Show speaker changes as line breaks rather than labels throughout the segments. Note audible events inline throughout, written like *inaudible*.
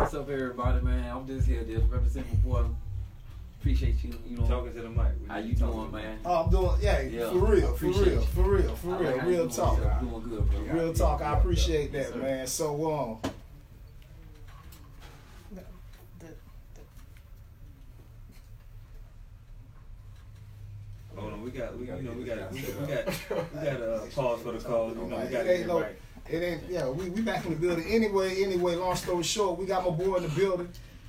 What's up, everybody, man? I'm just here, just representing my boy. Appreciate you. You know,
Talking to the mic.
how you doing, man?
Oh, I'm doing, yeah,
Yeah,
for real, for real,
you.
for real, for
I
real,
like how you
real
doing,
talk. Real talk, I appreciate that, man. So, um,
Hold on, we got, we, you know, we got, we got, we got, we got uh, pause for the call. You know, we got to get right.
it ain't, yeah, we, we back in the building. Anyway, anyway, long story short, we got my boy in the building.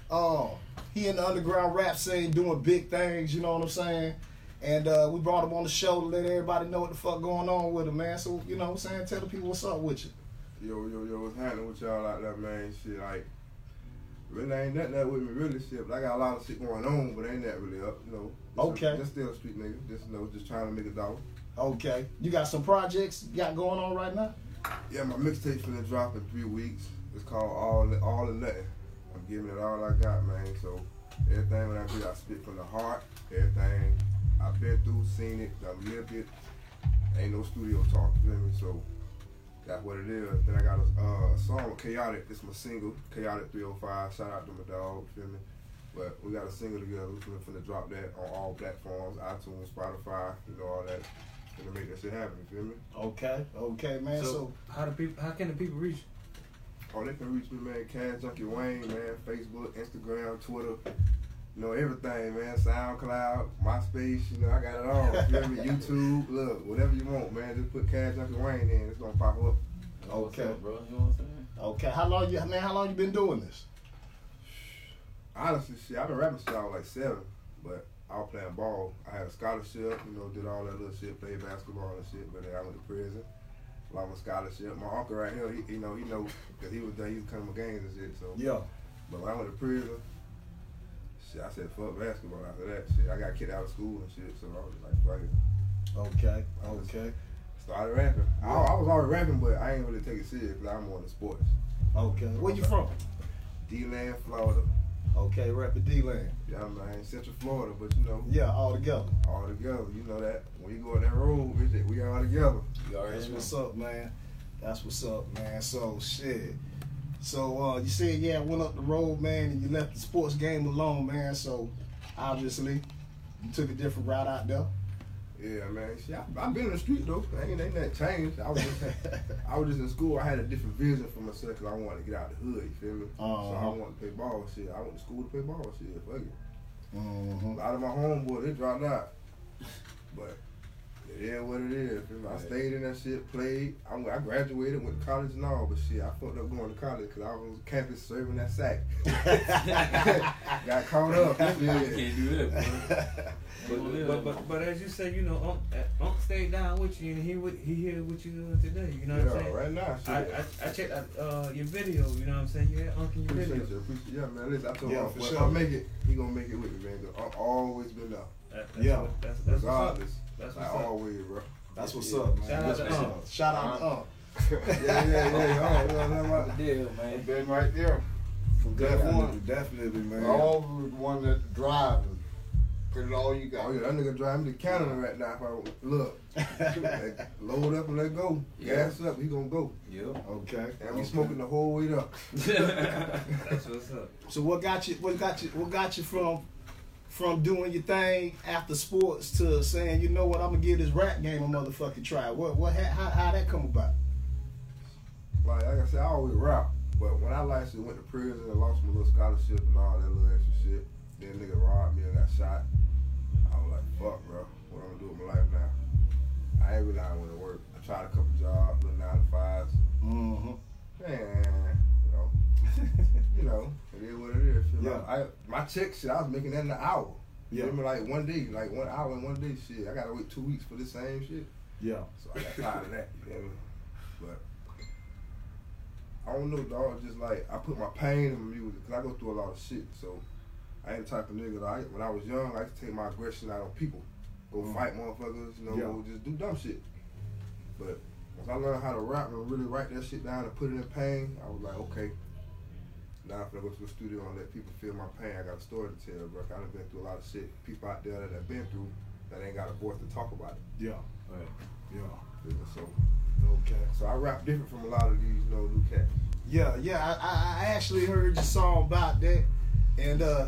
Um, he in the underground rap scene doing big things, you know what I'm saying? And uh, we brought him on the show to let everybody know what the fuck going on with him, man. So, you know what I'm saying? Tell the people what's up with you.
Yo, yo, yo, what's happening with y'all out there, man? Shit, like, really ain't nothing up with me, really, shit. But I got a lot of shit going on, but ain't that really up, you know. Just
Okay.
just still a street nigga, just, you know, just trying to make a dollar.
Okay. You got some projects you got going on right now?
Yeah, my mixtape finna drop in three weeks. It's called All All or Nothing. I'm giving it all I got, man. So everything when I do, I spit from the heart. Everything I've been through, seen it, I've lived it. Ain't no studio talk, you feel me? So that's what it is. Then I got a, uh, a song with Chaotic. It's my single, Chaotic 305. Shout out to my dog, feel me? But we got a single together. We finna, finna drop that on all platforms, iTunes, Spotify, you know all that. Finna make that shit happen, you feel me?
Okay, okay, man. So,
So, how do people? How can the people reach? you?
Oh, they can reach me, man. Kash Junky Wane, man. Facebook, Instagram, Twitter. You know, everything, man. SoundCloud, MySpace, you know, I got it all. You feel me? YouTube, look, whatever you want, man. Just put Kash Junky Wane in. It's gonna pop up.
okay,
What's up, bro? You know what I'm saying?
okay. How long you, man? How long you been doing this?
Honestly, shit, I've been rapping since I was like seven, but I was playing ball. I had a scholarship, you know, did all that little shit, played basketball and shit, but then I went to prison. Lost my scholarship. My uncle right here, he, you know, he know, because he was there, he was coming to games and shit, so.
Yeah.
But when I went to prison, shit, I said fuck basketball after that. Shit, I got kicked out of school and shit, so I was like, fuck it.
Okay, okay,
Started rapping. I, I was already rapping, but I ain't really take it serious because I'm more into sports.
okay. Where you from?
D-Land, Florida.
Okay, rapid D land.
Yeah, man, Central Florida, but you know,
Yeah, all together.
all together. You know that when you go on that road, we we all together.
You already
That's
know.
what's up, man. That's what's up, man. So shit. So uh, you said yeah, I went up the road, man, and you left the sports game alone, man. So obviously you took a different route out there.
Yeah, man. Shit, I, I've been in the street though. Ain't ain't that changed. I was just, *laughs* I was just in school. I had a different vision for myself because I wanted to get out of the hood. You feel me? So I
Uh-huh.
wanted to play ball. Shit, I went to school to play ball. Shit, fuck it.
hmm
A lot of my homeboys, they dropped out. But it is what it is. feel me? I stayed in that shit, played. I, I graduated, went to college and all, but shit, I fucked up going to college because I was on campus serving that sack. *laughs* *laughs* Got caught up.
You
Yeah.
can't do that, bro. *laughs*
But, but, but, but as you say, you know, Unc, uh, Unc stayed down with you, and he would, he here with you uh, today. You know what I'm
Yeah,
saying?
right now. Shit.
I, I, I checked out uh, your video. You know what I'm saying? You had Unc in your video.
Appreciate you. Appreciate Yeah, man. Listen, I told
Yeah,
him,
for
if
sure.
I make it, he gonna make it with me, man. 'cause I've always been there.
That- that's
Yeah.
what- that's, that's what's up.
Regardless.
That's
Like
what's up.
always, bro.
That's what's
Yeah.
up, man.
Shout out
That's
to Unc.
up. Shout out to Unc. *laughs*
yeah, yeah, yeah. Oh, *laughs* you know what I'm talking?
Deal, man.
Been right there. From day
Definitely,
one.
definitely, man.
All the one that drives. Put it all you got.
Oh yeah, that nigga drive me to Canada right now. If I look, *laughs* load up and let go,
Yeah.
gas up, he gonna go.
Yeah.
Okay.
And we smoking the whole way up.
That's what's up.
So what got you? What got you? What got you from from doing your thing after sports to saying, you know what, I'm gonna give this rap game a motherfucking try? What? What? How? How that come about?
Like, like I said, I always rap, but when I actually went to prison and lost my little scholarship and all that little extra shit, then nigga robbed me and got shot. I was like, fuck, bro, what I'm gonna do with my life now? I ain't really I want to work. I tried a couple jobs, little nine to fives.
Mm-hmm.
Man, you know, *laughs* you know, it is what it is. Feel
Yeah.
like I, my check shit, I was making that in an hour.
Yeah.
Remember, like one day, like one hour and one day, shit. I gotta wait two weeks for the same shit.
Yeah.
So I got tired of that. You feel me? But I don't know, dog. Just like I put my pain in my music because I go through a lot of shit. So I ain't the type of nigga that I, when I was young, I used to take my aggression out on people. Go
Mm.
fight motherfuckers, you know,
Yeah.
just do dumb shit. But Once I learned how to rap and really write that shit down and put it in pain, I was like, okay. Now I'm gonna go to the studio and let people feel my pain. I got a story to tell, bro. I done been through a lot of shit. People out there that I've been through that ain't got a voice to talk about it.
Yeah. Right. Yeah.
So,
Okay.
so I rap different from a lot of these, you know, new cats.
Yeah, yeah. I, I, I actually heard your song about that, and uh,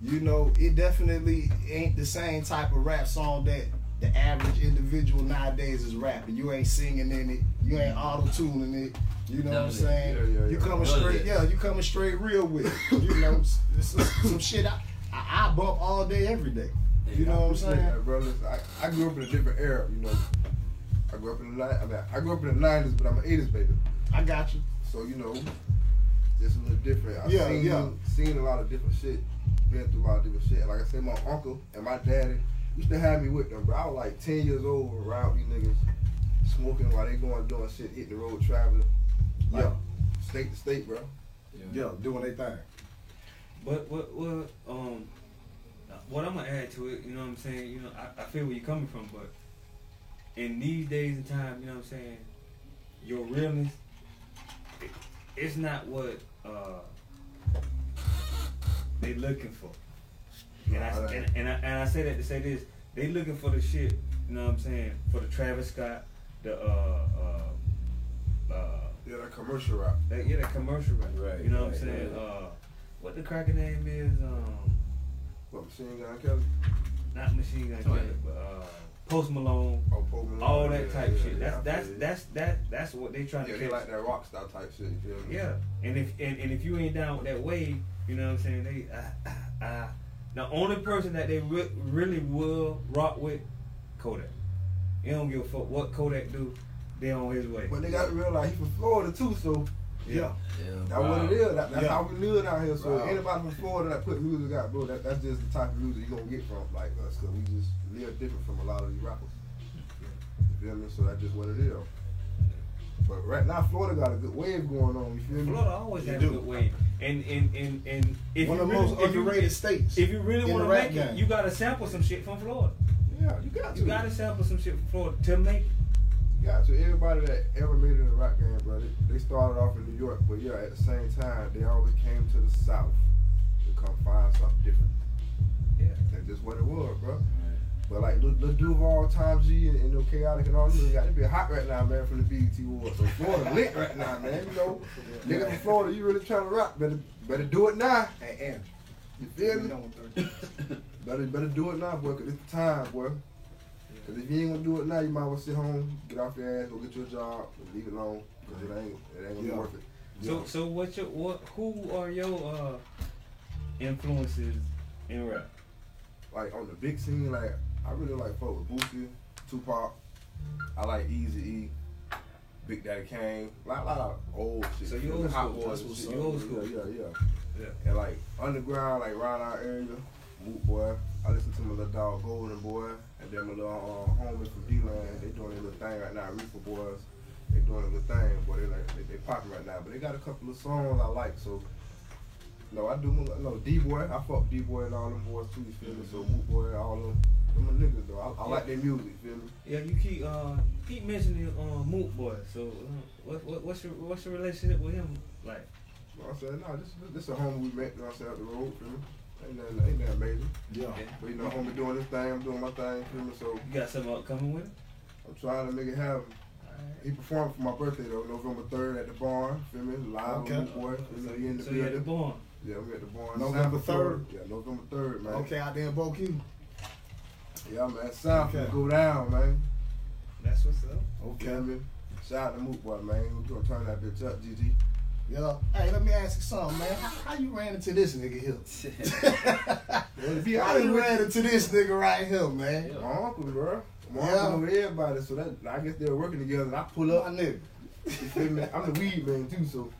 you know, it definitely ain't the same type of rap song that the average individual nowadays is rapping. You ain't singing in it. You ain't auto tuning it. You know what I'm saying?
Yeah, yeah,
You
yeah.
coming
None
straight, yeah. You coming straight real with it. You know, *laughs* some shit I, I I bump all day, every day. You know what I'm saying?
Yeah, bro, listen, I, I grew up in a different era, you know. I grew up in the I mean, I grew up in the nineties, but I'm an eighties baby.
I got you.
So you know, just a little different. I've
Yeah,
seen,
yeah.
seen a lot of different shit, been through a lot of different shit. Like I said, my uncle and my daddy used to have me with them, bro. I was like ten years old around these niggas, smoking while they going doing shit, hitting the road, traveling, like
Yeah.
state to state, bro.
Yeah, doing their thing.
But what what um what I'm gonna add to it, you know what I'm saying? You know, I, I feel where you're coming from, but in these days and time, you know what I'm saying, your realness it, it's not what uh they looking for. And I,
Nah,
and, and I and I say that to say this, they looking for the shit, you know what I'm saying, for the Travis Scott, the uh uh uh
Yeah, that commercial rap.
that, yeah, the commercial rap.
Right,
You know what I'm saying?
right.
Uh, what the cracker name is? Um,
What Machine Gun Kelly?
not Machine Gun Kelly, but uh, Post Malone.
Oh, Pope Malone,
All that
yeah,
type
yeah,
shit.
yeah,
That's that's that's that that's what they trying to.
Yeah, they
catch.
like that rock style type shit. You feel me?
Yeah, and if and, and if you ain't down with that wave, you know what I'm saying? They uh, uh, the only person that they re- really will rock with, Kodak. You don't give a fuck what Kodak do. They on his way.
But they got to realize he from Florida too, so
Yeah.
Yeah.
that's what it is. That, that's
Yeah.
how we live out here. So
Wow.
anybody from Florida that put music out, bro, that, that's just the type of music you gonna get from like us, cause we just live different from a lot of these rappers. You feel me? So that's just what it is. But right now, Florida got a good wave going on. You feel me?
Florida always
You
had
do.
a good wave, and and and and if
One
you
of the
really,
most
if you-
underrated states.
If you really want to
rap
make it, you gotta sample some shit from Florida.
Yeah, you got to.
You gotta sample some shit from Florida to make it.
Got to. Everybody that ever made it in the rock game, bro, they, they started off in New York, but yeah, at the same time, they always came to the South to come find something different.
Yeah.
That's just what it was, bro. But like the, Lil Duval, Tom G, and, and no chaotic and all them, got it be hot right now, man, from the BET Awards. So Florida lit right now, man. You know, nigga from Florida, you really trying to rock, better better do it now.
Hey, Andrew.
You feel me?
know what *laughs* they're-
Better better do it now, boy, cause it's the time, boy. Cause if you ain't gonna do it now, you might as well sit home, get off your ass, go get your job, and leave it alone, cause it ain't it ain't gonna
Yeah.
be worth it. Yeah.
So so what your what who are your uh influences in rap?
Like on the big scene, like I really like fuck with Boosie, Tupac. I like Easy E, Big Daddy Kane, like a lot of old shit.
So you
feel me?
old
Hot
school,
Boys
that's
and
what's
shit.
up. You old school.
Yeah, yeah, yeah.
Yeah.
And like underground, like around our area, Moot Boy. I listen to my little dog Golden Boy, and then my little uh, homies from D-Land. They doing their little thing right now. Reefer Boys, they doing their little thing. Boy, they like they, they popping right now. But they got a couple of songs I like. So no, I do no D Boy. I fuck D Boy and all them boys too. You feel me? So Moot Boy, all them. Them niggas though. I, I like their music. You feel me?
Yeah, you keep uh keep mentioning uh Moot Boy. So uh, what, what what's your what's your relationship with him like?
You know what I'm saying? No, this this a homie we met. You know what I'm saying? Up the road. Feel me? Ain't nothing, ain't nothing major.
Yeah.
But you know, homie doing this thing, I'm doing my thing. Feel me? So
You got something upcoming with him?
I'm trying to make it happen. He performed for my birthday though, November third at the barn. Feel me? Live
Okay.
with Boy. Feel me? He in the
So you at the barn.
Yeah, we at the barn.
November 3rd?
Yeah, November third, man.
Okay, out there in Bokeem.
Yeah, man. Sanford
Okay.
go down, man.
That's what's up.
Okay.
Okay.
me? Shout out to Moot Boy, man. We gonna turn that bitch up, GG.
Yeah. Hey, let me ask you something, man. How, how you ran into this nigga here? *laughs*
Well, to be
How you
with
ran into this nigga right here, man?
Yeah.
my uncle, bro. My
Yeah.
uncle know everybody, so that I guess they're working together. And I pull
My
up.
nigga.
You feel me? I'm the weed man too, so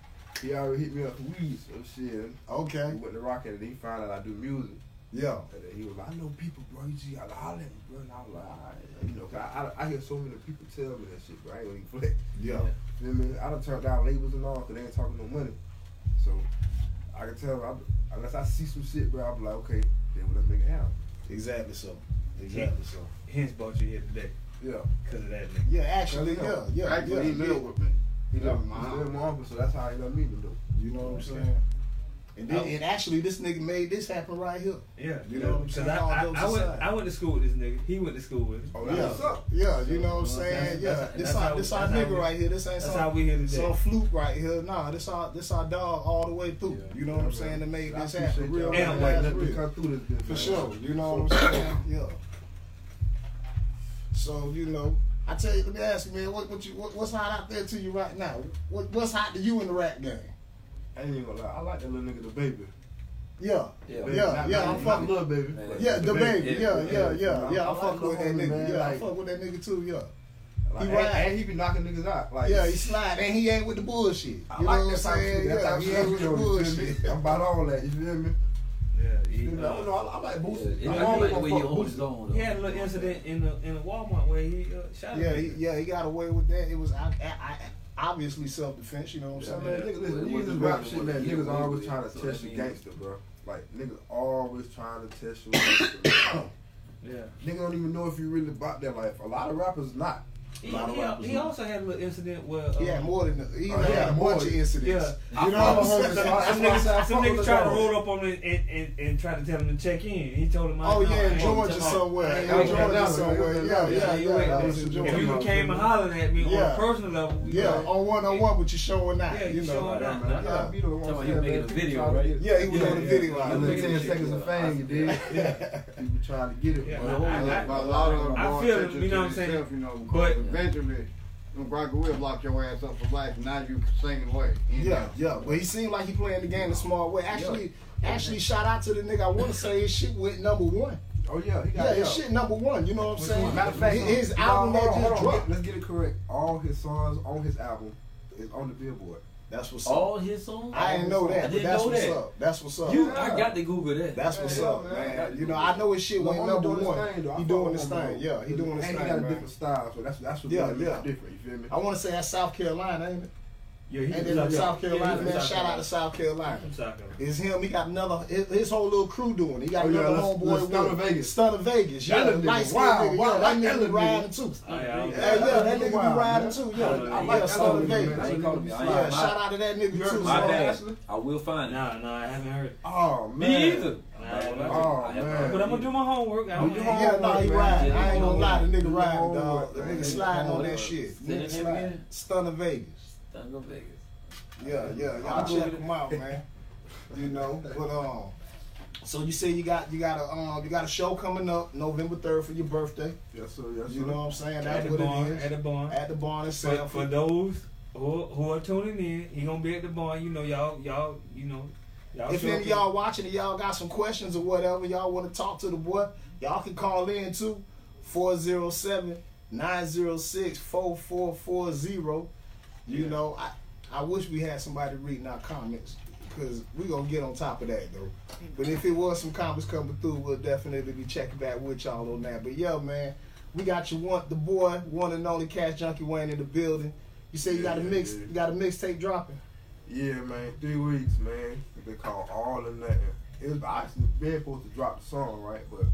he already hit me up for weed. So shit.
Okay.
We went to rock and he found out I do music.
Yeah.
And he was like, I know people, bro. You just gotta holler at me, bro. And I was like, all right. You know, 'cause I, I, I hear so many people tell me that shit, bro. I ain't gonna even flex.
Yeah.
Feel me? I done turned down labels and all because they ain't talking no money. So I can tell, I, unless I see some shit, bro, I'll be like, okay, then let's make it happen.
Exactly so. Exactly so.
Hence brought you here today.
Yeah.
because of that nigga.
Yeah, actually,
Yeah.
yeah, yeah,
Actually,
yeah.
he lived with me. He
Yeah,
lived in my
he with my uncle, so that's how he let me do.
You know what I'm saying? And then, and actually, this nigga made this happen right here.
Yeah,
You know what I'm
'Cause
saying?
I, I, I went. I went to school with this nigga. He went to school with him.
Oh, that's
Yeah,
what's up.
yeah, you know what I'm saying?
that's-
yeah,
that's-
this
that's
our this our nigga
we-
right here. This ain't
That's
some
how we here today.
some fluke right here. Nah, this our this our dog all the way through.
Yeah.
You know what I'm saying? To make this happen real,
y'all.
And
man,
like,
that's
let
real.
this bitch,
For sure. You know what I'm saying? Yeah. So you know, I tell you, let me ask you, man, what, what you what, what's hot out there to you right now? What what's hot to you in the rap game?
I ain't even gonna lie. I like that little nigga, the baby.
Yeah,
Yeah.
Baby,
Yeah,
not-
yeah,
not-
I'm
not
fucking-
little baby.
Man,
yeah, the baby, yeah,
Yeah,
yeah, yeah,
yeah.
yeah.
I
I
like
fuck with that nigga.
man,
Yeah, I fuck with that nigga too. Yeah,
Like,
He
and,
ride.
and he be knocking niggas out. Like,
yeah, he slide and he ain't with the bullshit. You
I
know
like
what I'm
that type of
saying?
shit. That
Yeah,
type of
he ain't with the
you know, you feel
bullshit. *laughs*
I'm about all that. You feel me?
Yeah, he,
You know,
uh,
no, I, I like
Yeah,
Boosie.
it-
I'm
I like the way
fuck
you
Boosie.
his own.
he had a little incident in the in the Walmart where he uh, shot.
Yeah,
nigga.
he, yeah, he got away with that. It was I, I, I, obviously self defense. You know what I'm
man,
saying?
niggas,
It
this rap shit, man. Niggas always trying to test you gangster, bro. Like, niggas always trying to test you gangster. *coughs*
yeah.
Nigga don't even know if you really about that life. A lot of rappers not.
He, he, he also had a little incident where uh,
He had more than he,
Oh,
had a bunch of incidents.
Yeah.
You know what I'm saying?
Some
That's why I
niggas,
said
some niggas tried to roll up on him and, and, and try to tell him to check in. He told him,
Oh
no,
yeah, in Georgia somewhere. In Georgia somewhere. Yeah, yeah,
you
yeah.
ain't-
That was in
If you came and hollering at me on
Yeah.
a personal level,
Yeah, on one on one, but you showing out.
Yeah,
you
you showing
Yeah,
out.
man.
Yeah.
gotta be the one
Talking about
saying,
you making a video, right?
Yeah, he was on the video.
yeah.
out
A
there.
10 seconds of fame, you did.
Yeah.
People trying to get it. But-
I- I-
a lot of them
I feel
attention
you know
to
what I'm saying?
You know,
But-
eventually, Bronco will lock your ass up for life. Now you singing away.
Yeah, yeah, but he seemed like he playing the game the smart way. Actually, actually, shout out to the nigga. I want to say his shit went number one.
Oh yeah, he got
Yeah,
yeah.
his shit number one. You know what I'm saying?
Matter of fact,
his, his album that just dropped.
Let's get it correct. All his songs on his album is on the Billboard.
That's what's up.
All his songs.
I didn't know
I
that, but that's what's
that.
up. That's what's up.
You,
Yeah.
I got to Google that.
That's what's
Yeah,
up,
man.
man. You know, I know his shit went
Lamar
number
doing his
one.
thing, though. I
He doing
with
his thing. Yeah, he doing his
and
thing,
he got a different style, so that's that's what
Yeah, yeah.
different. You feel me?
I want to say that's South Carolina, ain't it?
Yeah, he
And then
South-
South Carolina,
he was
man.
South
Shout out to South Carolina.
From South Carolina.
It's him. He got another. His, his whole little crew doing. it. He got
Oh,
another
let's-
homeboy.
let's Stunner Vegas.
Stunner Vegas. Yeah,
That little nigga
light skinned nigga.
wild.
Yeah, that nigga
little
riding too.
Oh, yeah,
Yeah, that nigga be riding
man.
too.
I
Yeah,
like
yeah, Stunner Vegas.
man.
I ain't calling me. I ain't
Yeah,
my-
shout out to that nigga
You heard
too.
My
song,
bad. I will find it.
Nah, nah, I haven't heard it.
Oh man.
Me either.
Nah, I haven't heard it.
Oh, man.
But I'm gonna do my homework. I
Do
don't
your
know.
Yeah, nah, he
man.
riding. I ain't gonna lie, the nigga
do your
riding, dog. The nigga
Do
sliding on that shit.
Say
Nigga
that name
sliding.
again?
Stunner Vegas.
Time to go Vegas.
Yeah, yeah, y'all
Google
check
it.
him out, man. You know, but um, so you say you got you got a um you got a show coming up November third for your birthday.
Yes sir. Yes sir.
You know what I'm saying?
At
That's
the
what
barn.
it is.
At the barn.
At the barn
For,
itself.
for those who, who are tuning in, he gonna be at the barn. You know, y'all, y'all, you know, y'all.
If any of y'all watching and y'all got some questions or whatever, y'all want to talk to the boy, y'all can call in too. 407 906 4440. You
Yeah.
know, I, I wish we had somebody reading our comments because we're going to get on top of that though. But if it was some comments coming through, we'll definitely be checking back with y'all on that. But yeah, man, we got you one, the boy, one and only Kash Junky Wane in the building. You say you got a mix,
yeah.
you got a mixtape dropping.
Yeah, man. Three weeks, man. They called All or Nothing. It was I actually been supposed to drop the song, right? But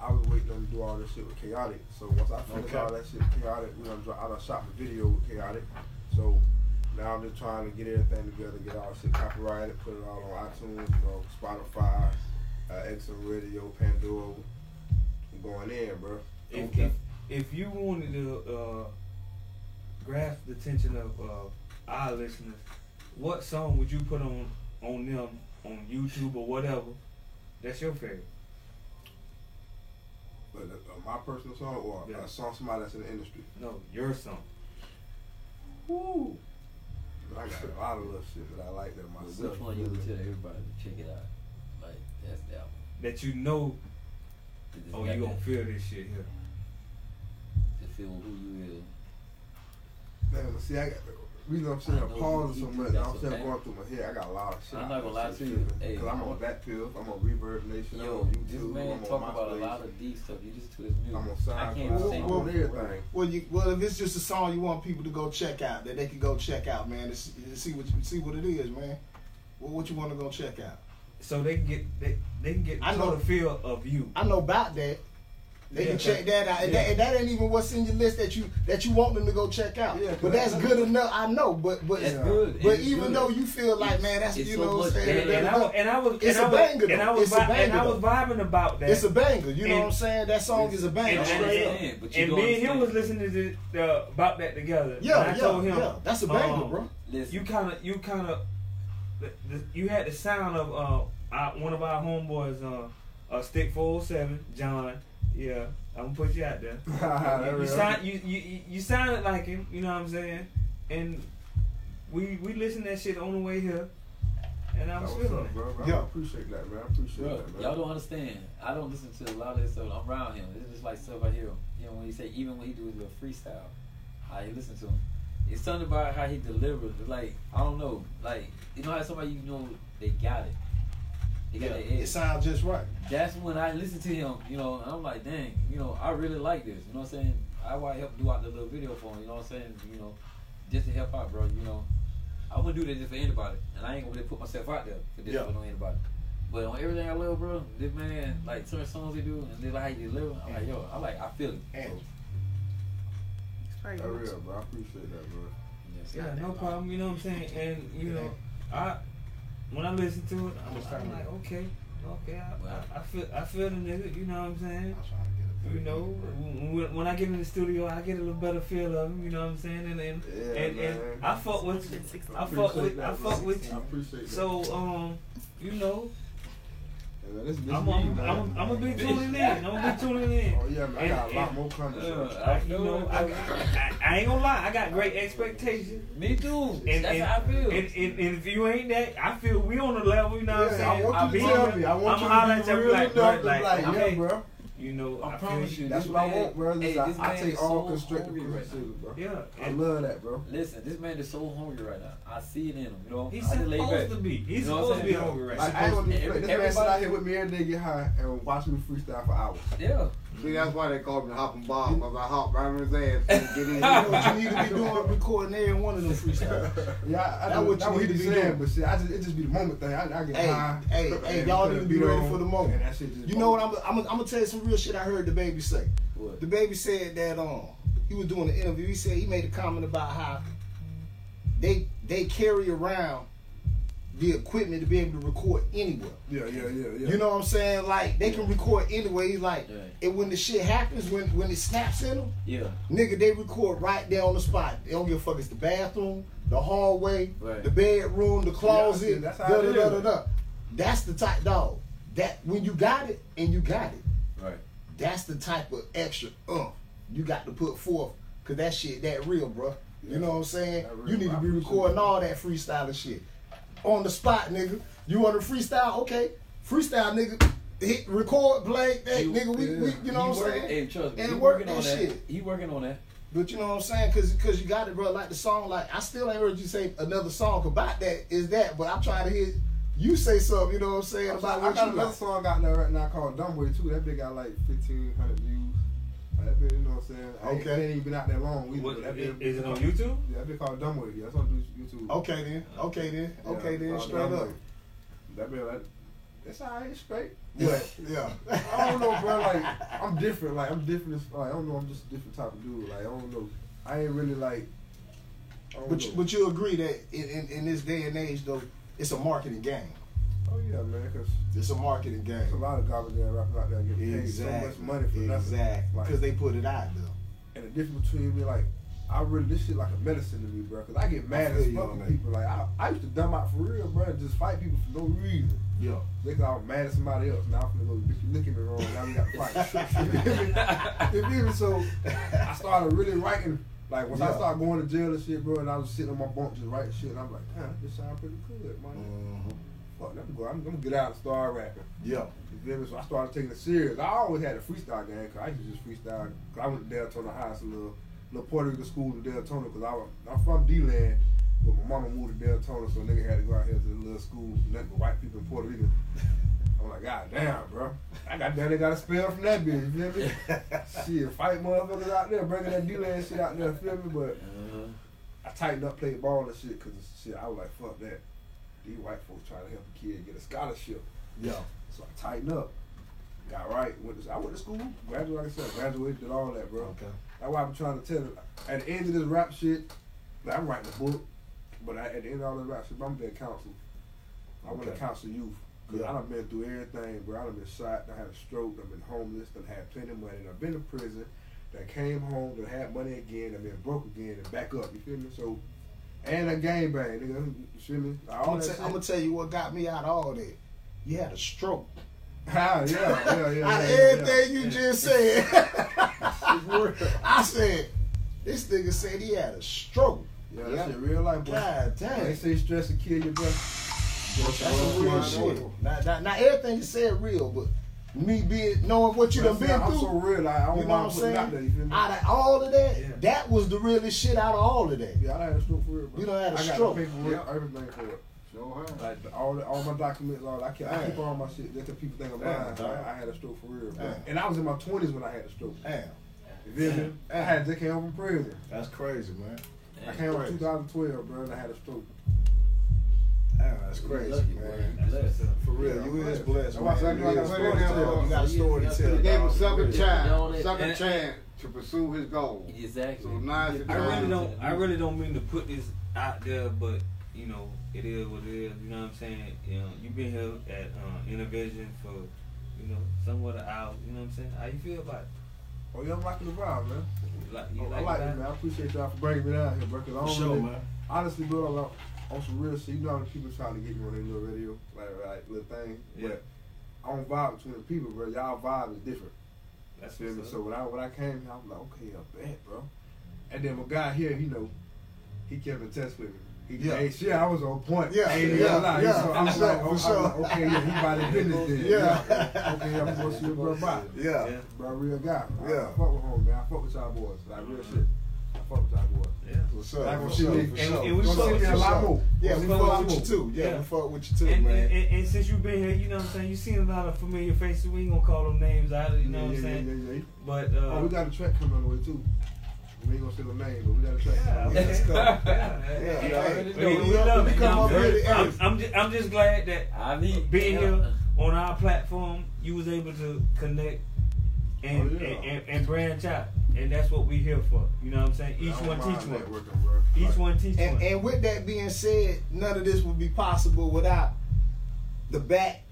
I was waiting on to do all this shit with Chaotic. So once I finished
Okay.
all that shit with Chaotic, we done drop, I done shot the video with Chaotic. So now I'm just trying to get everything together, get all shit copyrighted, put it all on iTunes, you know, Spotify, uh, XM Radio, Pandora. I'm going in, bro.
If,
Okay.
if if you wanted to uh, grasp the attention of uh, our listeners, what song would you put on on them on YouTube or whatever? That's your favorite.
But uh, my personal song or
Yeah.
a song somebody that's in the industry.
No, your song.
Woo. I got a lot of little shit that I like that myself.
Which one you would tell everybody to check it out? Like that's the album.
That you know, oh, you gonna
that-
feel this shit here.
to feel who you is.
Man, see, I got the reason I'm saying
I
I'm pausing so much.
got
I'm
some
still
bad-
going through my head. I got a lot of shit.
I'm not gonna lie to you.
tripping.
Hey,
Cause I'm
I'm-
on Back Pill. I'm on Reverb Nation. I'm
Yo,
on
this
YouTube.
man
I'm
talk
on
about a lot of deep stuff. You just to his music.
I'm on
I can't
SoundCloud.
sing.
I'm on everything.
Well, you well if it's just a song you want people to go check out that they can go check out, man, to see, to see what you see what it is, man. Well, what you want to go check out?
So they can get they, they can get
I
a
know-
the feel of you.
I know about that. They
Yeah,
can check that out, and,
yeah.
that, and that ain't even what's in your list that you that you want them to go check out.
Yeah,
but that's
that's-
good enough. I know, but but
That's good.
but
It's
even
good.
though you feel like man, that's
It's
you
so
know,
much
saying,
And, and I was, and I was,
It's
and
a
I was,
banger,
and I was,
It's a
vi- and I was vibing about that.
it's a banger. You know what I'm saying? That song is a banger.
and, and,
straight
and,
But you
and
don't
me and him was listening to the, uh, about that together.
Yeah,
and I
yeah,
told him,
yeah. That's a banger,
um,
bro.
You kind of, you kind of, you had the sound of uh, one of our homeboys, uh, uh, Stick 407, John. Yeah, I'm gonna put you out there. *laughs* you, you, sound, you, you, you- you sounded like him. You know what I'm saying? And we we listened to that shit on the way here, and I
That
was
was
feeling
up,
it.
bro. I
Yeah.
appreciate that, man. I appreciate
bro,
that, man.
y'all don't understand. I don't listen to a lot of this stuff. I'm around him. It's just like stuff I hear him. You know, when he say, even when he do his little freestyle, how he listen to him. It's something about how he delivers. It's like, I don't know. Like, you know how somebody you know, they got it. They got
Yeah,
their edge.
it sounds just right.
that's when I listen to him, you know, and I'm like, dang, you know, I really like this. You know what I'm saying? I want to help do out the little video for him, you know what I'm saying? You know, just to help out, bro, you know. I wouldn't do that just for anybody. And I ain't gonna really put myself out there for this
Yeah.
for no anybody. But on everything I love, bro, this man, like certain songs he do, and they like how he deliver, I'm like, yo, I like, I feel it.
And
That's real, bro. I appreciate that, bro.
Yes,
Yeah, no problem. You know what I'm saying? And you know, I when I listen to it, I'm, I'm like, okay, okay, I, I, I feel I feel the nigga. You know what I'm saying? You know, when, when I get in the studio, I get a little better feel of him. You know what I'm saying? And and
Yeah,
and, and I fuck with you. I fuck with I fuck with
I
you.
appreciate that.
So um, you know,
Yeah, this, this
I'm
me,
I'm. I'm, I'm gonna be tuning in. I'm gonna be tuning in.
Oh yeah, man. I got a lot
And-
more content.
Uh,
I, you know, I, I, I ain't gonna lie. I got great expectations.
Me too.
And,
That's
and,
how I feel.
And, and, and if you ain't that, I feel we on the level. You know what I'm
saying? I
saying?
want
I'll
you
be
to tell
here.
me. I want
I'ma
you to be
you
real
like,
enough to
like,
like,
okay.
bro.
You know,
I
I,
promise you,
That's
this
what I
man-
want, bro.
hey,
Listen,
this
I, I
man
take
is
all
so
constructive
hungry right
criticism, bro.
Yeah,
I love that, bro.
Listen, this man is so hungry right now. I see it in him, you know.
he's
I just lay
supposed to be. He's
You know what I'm
supposed to be
saying?
hungry right
Like,
now.
I ain't gonna be
Every-
This man sit
everybody-
out here with me every day, get high, and watch me freestyle for hours.
Yeah.
See, that's why they call me the hopping bomb, because I hop right on his ass and get in *laughs*
you know what you need to be doing? Recording every one of them freestyles.
Yeah, I, I
That
know
what
what,
you
what
need to
be
be
saying,
doing.
but shit, I just it just be the moment thing. I, I get
Hey,
high.
hey,
and
hey, y'all need to be
beat
ready
on,
for the moment.
And that shit just
You know what? I'm, I'm, I'm gonna tell you some real shit I heard the baby say.
What?
The baby said that um he was doing an interview. He said he made a comment about how they they carry around the equipment to be able to record anywhere.
Yeah, yeah, yeah, yeah.
You know what I'm saying? Like they can record anyway. He's like,
Yeah.
and when the shit happens, when when it snaps in them,
Yeah.
nigga, they record right there on the spot. They don't give a fuck. It's the bathroom, the hallway,
Right.
the bedroom, the closet.
Yeah, that's how
da, da, da, da, da. That's the type dog. That when you got it and you got it,
Right.
that's the type of extra uh you got to put forth. Cause that shit that real, bro. You know what I'm saying?
That real.
You need to be recording all that freestyling shit. On the spot, nigga. You want to freestyle? Okay. Freestyle, nigga. Hit record, play. Hey,
You-
nigga, we, we you know what I'm saying?
Hey, trust me.
And
he
work
working on
that
that.
shit.
He working on that.
But you know what I'm saying? Cause, Cause you got it, bro. Like the song, like I still ain't heard you say another song about that. Is that? But I'm trying to hear you say something. You know what I'm saying
I
about
got
what you
another
like.
song out there right now called Dumbway too. That bitch got like fifteen hundred views. Like, that bitch, you know what I'm saying? I ain't-
Okay.
It ain't even been out that long. either,
What,
but that
is,
bitch-
is it on YouTube?
Yeah, that bitch called Dumbway. Yeah, that's on YouTube.
Okay then. Okay then.
Yeah,
Okay then. Straight up.
That bitch, like, it's alright, it's straight.
Yeah.
But
Yeah.
I don't know, bro. Like, I'm different. Like, I'm different. As, like, I don't know. I'm just a different type of dude. Like, I don't know. I ain't really like. I don't
But you, but you agree that in, in, in this day and age though, it's a marketing game.
Oh yeah, man. Cause
It's a marketing game.
there's a lot of garbage ass rappers out there getting paid so much money for nothing.
Exactly.
Like,
Because they put it out there.
And the difference between me, like, I really this shit like a medicine to me, bro. Cause I get mad
feel
as fuck with people. Like, I, I used to dumb out for real, bro, and just fight people for no reason.
Yeah.
Because I was mad at somebody else. Now I'm finna go, bitch, you looking at me wrong. Now we got to fight. you feel me? You feel me? So I started really writing. Like, once I started going to jail and shit, bro, and I was sitting on my bunk just writing shit, and I'm like, damn, this sound pretty good, man.
Mhm.
Fuck, let me go. I'm, I'm gonna get out and start rapping.
Yeah.
You feel me? So I started taking it serious. I always had a freestyle game because I used to just freestyle. Cause I went to Deltona High, a little, little Puerto Rican school in Deltona. Cause I was, I'm from D-Land, but my mama moved to Deltona, so nigga had to go out here to the little school, nothing but white people in Puerto Rico. I'm like, God damn, bro. I got damn, they got a spell from that bitch. You feel me? *laughs* shit, fight motherfuckers out there, bringing that D-Land shit out there. Feel me? But
Uh-huh.
I tightened up, played ball and shit, cause shit, I was like, fuck that. These white folks trying to help a kid get a scholarship.
Yeah.
So I tighten up. got right. Went to, I went to school, graduated, like I said, graduated, did all that, bro.
Okay.
That's why I'm trying to tell you. At the end of this rap shit, I'm writing a book, but I, at the end of all this rap shit, I'm being counsel. I want to counsel youth. Cause
Yeah.
I done been through everything, bro. I done been shot, I had a stroke, I've been homeless, done had plenty of money, I've been to prison, that came home, that had money again, I been broke again, and back up. You feel me? So, and a gang bang, nigga. Me?
I'm gonna,
shit.
I'm gonna tell you what got me out of all that. You had a stroke. *laughs*
Ah, yeah, yeah, yeah.
out of
yeah,
everything
yeah.
you just said, *laughs* *laughs* I said, this nigga said he had a stroke.
Yeah, that shit real life, boy.
God
They
damn.
say stress will kill you, bro.
That's some real shit. Not, not, not everything you said real, but me being knowing what you done
Bro,
been
I'm
through.
so real, like, I don't
you know what I'm
mind out there,
saying?
me?
Out of all of that,
Yeah.
that was the realest shit out of all of that.
Yeah, I had a stroke for real, bro.
You done had a
I
stroke.
I got the paperwork,
Yeah.
everything for it.
Sure have.
Like the- all the, all my documents, all I keep, I keep
Damn.
all my shit. Just 'cause people think I'm lying. I, I had a stroke for real, bro.
Damn.
And I was in my twenties when I had a stroke.
Damn,
You feel? I had just came home from prison.
that's crazy, man.
I came home in 2012, bro, and I had a stroke.
Damn, that's crazy,
Lucky,
man.
boy. Blessed.
For real,
Yeah,
you
I'm
is
blessed.
blessed,
That's I said
man.
I
You
got a
story
story
to
to
tell.
tell.
You got a story to tell.
He gave him second chance, second chance to pursue his goal.
Exactly.
So now it's the
I really don't. I really don't mean to put this out there, but you know, it is what it is. You know what I'm saying? You know, you've been here at uh, Innovision for you know somewhat an hour. You know what I'm saying? How you feel about it?
Oh yeah, I'm rocking the vibe, man.
You like, you
Oh, I
like,
like
that?
it, man. I appreciate y'all for bringing me down here, bro. Cause I
For
don't
sure,
really,
man.
honestly, bro, like, on some real shit. You know how many people trying to get me on their little radio, like, like little thing.
Yeah.
But I don't vibe between the people, bro. Y'all vibe is different.
That's
Feel me? So when I when I came here, I was like, okay, I bet, bro. And then my guy here, he know, he kept in touch with me. He
Yeah.
hey, shit, I was on point.
Yeah,
hey,
yeah,
lie.
yeah,
So I'm
for sure,
like, oh,
for
I'm
sure.
like, okay, yeah, he about his business then.
Yeah.
Okay, I'm gonna see your bro bye.
Yeah.
Yeah.
Bro, real guy. I,
Yeah.
I fuck with home, man. I fuck with y'all boys. Like real mm-hmm. shit. I fuck with y'all boys.
Yeah.
For sure,
Like,
for
for
sure,
sure.
for
And-
sure.
and we
Gonna
fuck with
me a
you,
lot more.
Yeah, we
see a
fuck
lot
with you too. Yeah,
Yeah.
we fuck with you too, man.
and, and, and since you've been here, you know what I'm saying, you've seen a lot of familiar faces. We ain't gonna call them names out, you know
yeah,
what I'm
yeah,
saying?
Yeah, yeah, yeah.
But uh,
Oh, we got a track coming on the way too. We ain't gonna say no name, but we got a track.
yeah,
coming.
okay.
Let's go. *laughs*
Yeah,
Yeah,
You already
We,
know.
we love it.
come
you know
up
I'm
here?
I'm. I'm, just, I'm just glad that
I need
being here on our platform, you was able to connect and,
Oh, yeah.
and, and, and branch out. And that's what we here for. You know what I'm saying? Each one teach one. Each
Like,
one teach
And,
one.
and with that being said, none of this would be possible without the back,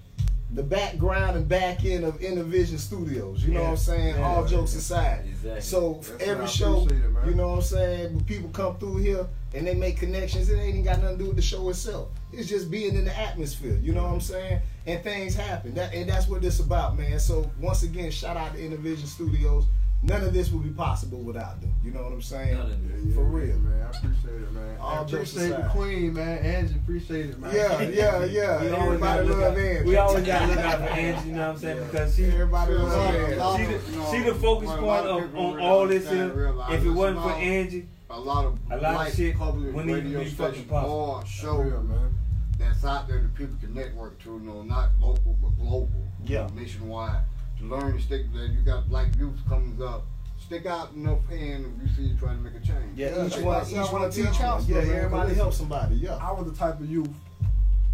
the background and back end of Innovision Studios. You know
Yeah.
what I'm saying?
Yeah.
All jokes aside.
Exactly.
So
That's
every show,
it,
you know what I'm saying? When people come through here and they make connections, it ain't even got nothing to do with the show itself. It's just being in the atmosphere. You know what I'm saying? And things happen. That and that's what this about, man. So once again, shout out to Innovision Studios. None of this would be possible without them. You know what I'm saying?
None of
Yeah,
this.
yeah,
For
yeah,
real.
man. I appreciate it, man.
All
I appreciate the queen, man. Angie, appreciate it, man.
Yeah, yeah, *laughs* yeah.
We
Everybody
gotta look
love
out.
Angie.
We always gotta look out for Angie. You know what I'm saying?
Yeah.
Because she,
Everybody
Feel
love
like
Angie.
a lot
she, the, she the focus point
of
of, on all this here. If it wasn't for Angie,
a lot of
A lot of shit
public
wouldn't even be fucking
stations
possible.
or
For
show
real, man.
that's out there that people can network to, you know, not local but global, you
Yeah.
know, nationwide. To learn to stick that you got black youth comes up, stick out enough hand if you see you trying to make a change.
Yeah,
Yeah,
each
that's
one, each
I
one
wanna
teach
tell
one.
you,
Yeah, everybody
listen.
help somebody. Yeah.
I was the type of youth.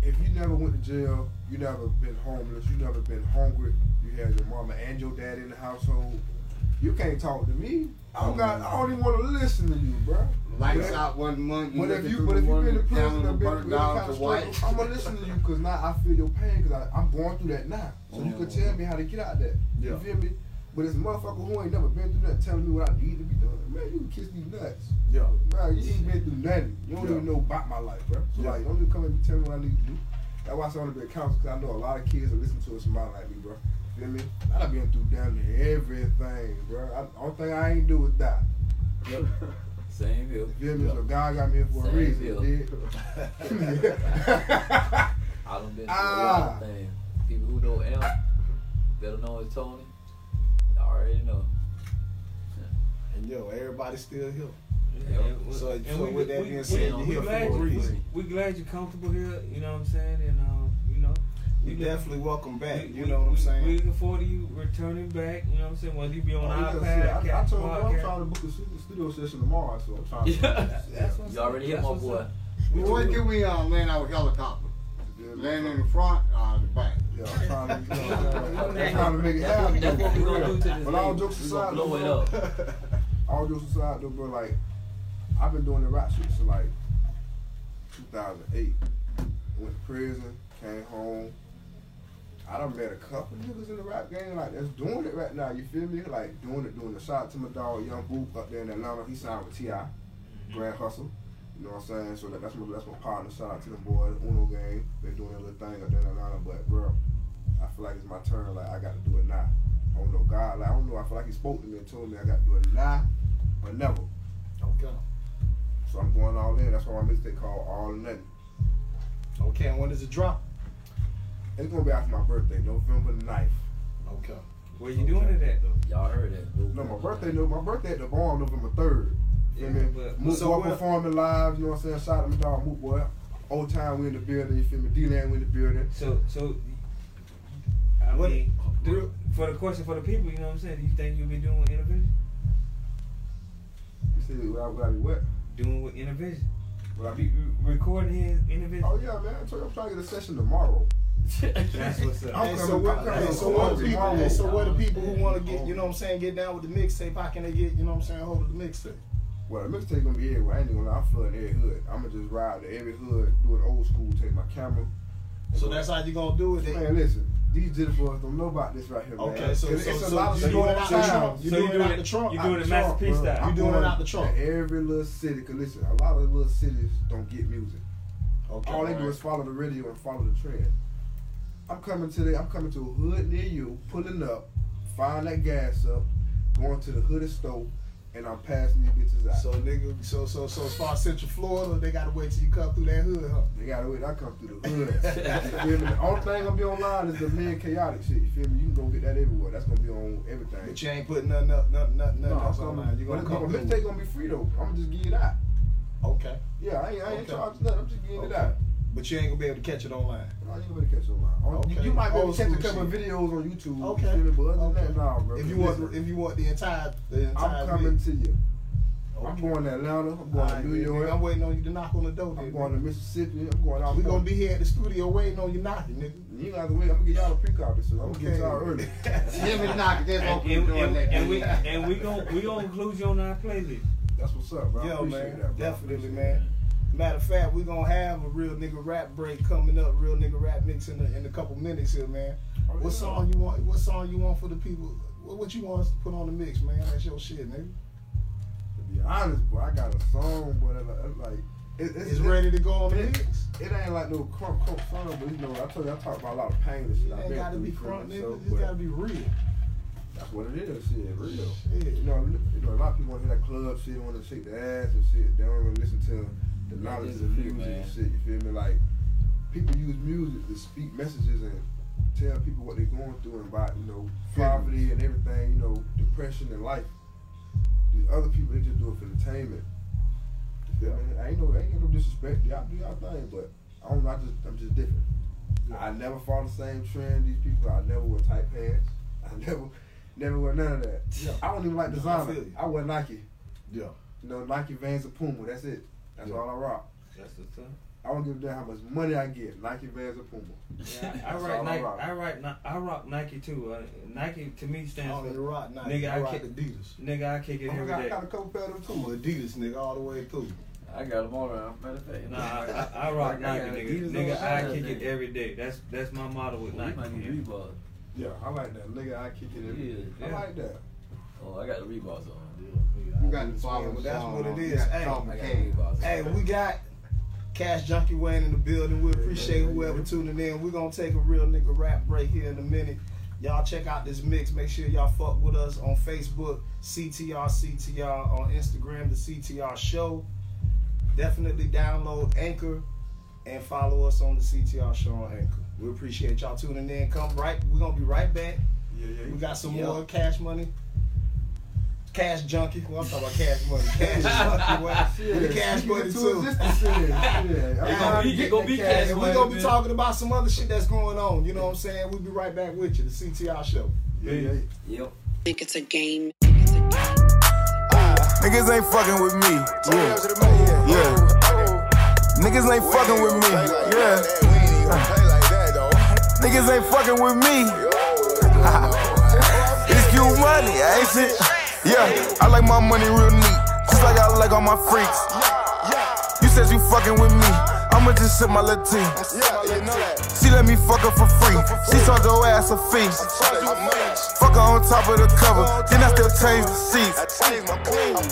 If you never went to jail, you never been homeless, you never been hungry, you had your mama and your dad in the household. You can't talk to me. I don't got. I don't even want to listen to you, bro.
Lights
But-
out one month.
But if you, but if you been in prison and been
down to white.
I'm gonna listen to you because now I feel your pain because I'm going through that now. So you can tell me how to get out that. You
Yeah.
feel me? But this motherfucker who ain't never been through that telling me what I need to be doing, man, you can kiss these nuts.
Yeah.
Man, you ain't been through nothing. You don't
Yeah.
even know about my life, bro. So
Yeah.
like, don't even come and tell me what I need to do. That's why I want to be a counselor because I know a lot of kids that listen to us somebody like me, bro. You feel me? I've been through damn near everything, bro. I, only thing I ain't do is die.
Yep. *laughs* Same here.
You feel me? So God got me here for a reason.
here. *laughs* *laughs* I done been through a lot
Ah.
of things. People who know Amp, better know it's Tony. I already know.
And yo, everybody's still here.
Yeah,
Yep.
and
So-
and
so
we-
with that
we-
being
we-
said,
you're here for a reason.
We glad you're comfortable here. You know what I'm saying? And um, you know,
We
we
definitely welcome back.
we-
You
we-
know what I'm saying?
We looking forward to you returning back. You know what I'm saying? Whether you be on
Oh,
our
yeah, see, I, I told him I'm trying to book a studio session tomorrow, so I'm trying to. *laughs*
Yeah.
That's what's
You already hit my boy.
up.
Well, when can we uh, land our helicopter? Land in the front or the back. *laughs*
Yeah, I'm trying to, you know, I'm trying to make it happen.
that's what we're gonna do to this
But all jokes aside,
blow it up. *laughs*
all jokes aside though, bro, like I've been doing the rap shit since like 2008. Went to prison, came home. I done met a couple niggas in the rap game like that's doing it right now. You feel me? Like doing it, doing the shot to my dog Young Boop up there in Atlanta. He signed with T.I., mm-hmm. Grand Hustle. You know what I'm saying? So that, that's my that's my partner. Shout out to them boys, Uno gang. They doing their little thing up there in Atlanta. But bro, I feel like it's my turn. Like I got to do it now. I don't know God. Like I don't know. I feel like He spoke to me and told me I got to do it now or never.
Okay.
So I'm going all in. That's why my mixtape called All or Nothing.
Okay, and when does it drop?
It's gonna be after my birthday, November the 9th.
Okay.
Where you doing it at though?
Y'all heard that?
No, my birthday, no, my birthday at the barn November 3rd.
Yeah,
You feel me?
but-
Moot
So
Boy performing live, you know what I'm saying? Shout out to my dog Moot Boy. Old time we in the building, you feel me? D-Land we in the building.
So so. I
What-
mean, do, for the question for the people, you know what I'm saying? Do you think you'll be doing with Intervision?
You see, would I, would I be what?
Doing with Intervision?
Would I
Be
be?
recording here in Intervision?
Oh yeah, man. I told you I'm trying to get a session tomorrow.
That's what's up.
I'm
Hey, so what?
I'm coming
Hey,
to
so what? The People,
tomorrow.
so what? The people who want to get, you know what I'm saying, get down with the mixtape. How can they get, you know what I'm saying, hold of the mixtape?
Well, the mixtape gonna be everywhere. I ain't gonna lie, I'm flooding every hood. I'm gonna just ride to every hood, do it old school, take my camera.
So that's how you gonna do it. They,
Man, listen, these jitter boys don't know about this right here, man.
Okay, so-
It's-
so-
it's a
so
lot of
you doing it out the
small
trunk? You
so
doing it
doing
out the trunk?
You
Out
doing it Master
trunk,
P
bro.
style?
You
I'm
doing it
going
out the trunk?
to Every little city, cause listen, a lot of little cities don't get music.
Okay.
All they do is follow the radio and follow the trend. I'm coming to the, I'm coming to a hood near you, pulling up, firing that gas up, going to the hooded stove, and I'm passing these bitches out.
So nigga, so so so as far as Central Florida, they gotta wait till you come through that hood, huh?
They gotta wait. I come through the hood. you feel me? The only thing gonna be online is the men chaotic shit. You feel me? You can go get that everywhere. That's gonna be on everything.
But you ain't putting nothing up, nothing, nothing, nothing
no,
else online. You gonna
but
come
my mixtape gonna be free though. I'm gonna just give it out.
Okay.
Yeah, I ain't, I ain't
Okay.
charging nothing. I'm just giving it out.
But you ain't gonna be able to catch it online.
No, you ain't gonna catch it online. Oh, on- You, you might be able to catch a
school
couple of
shit.
videos on YouTube.
Okay.
You? But other than
Okay.
that, nah, bro.
If you
Listen,
want, if you want the entire, the entire.
I'm coming
vid-
to you. I'm going to Atlanta. I'm going
Alright,
to New
nigga,
York.
I'm waiting on you to knock on the door.
I'm
nigga.
going to Mississippi. I'm going out.
We gonna be here at the studio waiting on you knocking, nigga.
You ain't got to wait. I'm gonna get y'all a pre-copy, so I'm gonna get y'all early. *laughs* *laughs*
Him and Knock, just open
and,
the door
and,
and let
and we
me-
and we gon' we gonna include you on our playlist.
That's what's up, bro. I
Yeah,
appreciate
man,
that, bro.
Definitely,
appreciate
man. Matter of fact, we're gonna have a real nigga rap break coming up, real nigga rap mix in a, in a couple minutes here, man.
Oh,
What
yeah.
song you want? What song you want for the people? What, what you want us to put on the mix, man? That's your shit, nigga.
To be honest, boy, I got a song, but it, like it, it's,
It's ready to go on the
it-
mix.
It ain't like no crunk crunk song, but you know, I told you I talk about a lot of pain and shit.
It ain't gotta be
you feel
front,
me?
nigga. It's gotta be real.
That's what it is, shit, real.
Shit.
You know, you know, a lot of people want to hear that club shit, want to shake the ass and shit. They don't really listen to the knowledge of music
man.
and shit. You feel me? Like people use music to speak messages and tell people what they're going through and about, you know, poverty and everything, you know, depression and life. The other people they just do it for entertainment. You feel me? I ain't no, I ain't no disrespect. Y'all do y'all thing, but I don't. know, I just, I'm just different. I never follow the same trend. These people, I never wear tight pants. *laughs* I never, never wear none of that.
Yeah.
I don't even like
No, I
designer.
you.
I, wear Nike.
Yeah.
You know, Nike Vans or Puma. That's it. That's
Yeah.
all I rock.
That's what's up.
I don't give a damn how much money I get. Nike Vans and Puma.
Yeah, I, I
That's
rock
all I
Nike.
rock.
I rock. I rock Nike too. Uh, Nike to me
I
stands
don't
for
rock Nike.
Nigga,
I
I
rock
can't-
Adidas.
nigga. I kick it
Oh
every
God, I got a couple pair of them too.
Adidas nigga all the way through.
I got them all around. Matter of fact,
Nah, I, I, *laughs* I rock Nike,
got
nigga.
Adidas
Nigga, I kick
side,
it every day. That's that's my motto with
Well, you
Nike.
might be
man.
Reebok.
Yeah, I like that. Nigga, I kick it every
Yeah.
I
Yeah.
like that.
Oh, I got the Reeboks on.
You got to follow
Well, that's what it
on.
is.
You got
Hey,
Tom
I got
McCain.
Reeboks.
Hey, we got Kash Junky Wane in the building. We appreciate whoever tuning in. We're gonna take a real nigga rap break here in a minute. Y'all check out this mix. Make sure y'all fuck with us on Facebook, CTR CTR, on Instagram, the CTR Show. Definitely download Anchor and follow us on the CTR Show on Anchor. We appreciate y'all tuning in. Come right, we're gonna be right back.
Yeah, yeah.
We got some
Yep.
more cash money. Cash junkie. Well, I'm talking about cash money. Cash junkie. *laughs* Well,
Shit,
the cash money
into
too.
existence, shit. Yeah, I'm
It
trying
gonna be- it
get
gonna be
cash
cash
And we're gonna be
man.
talking about some other shit that's going on. You know what I'm saying? We'll be right back with you. The CTR show.
Yeah, yeah.
Yep.
think it's a game. It's a game.
Niggas ain't fucking with me. Yeah. Yeah. Niggas ain't fucking with me. Yeah. You don't play like that, though. Niggas ain't fucking with me. *laughs* It's Q money, I ain't shit. Yeah, I like my money real neat. Just like I like all my freaks. You said you fucking with me. I'ma just sip my little tea. She let me fuck her for free. She charge her ass a fee. Fuck her on top of the cover. Then I still change the seats.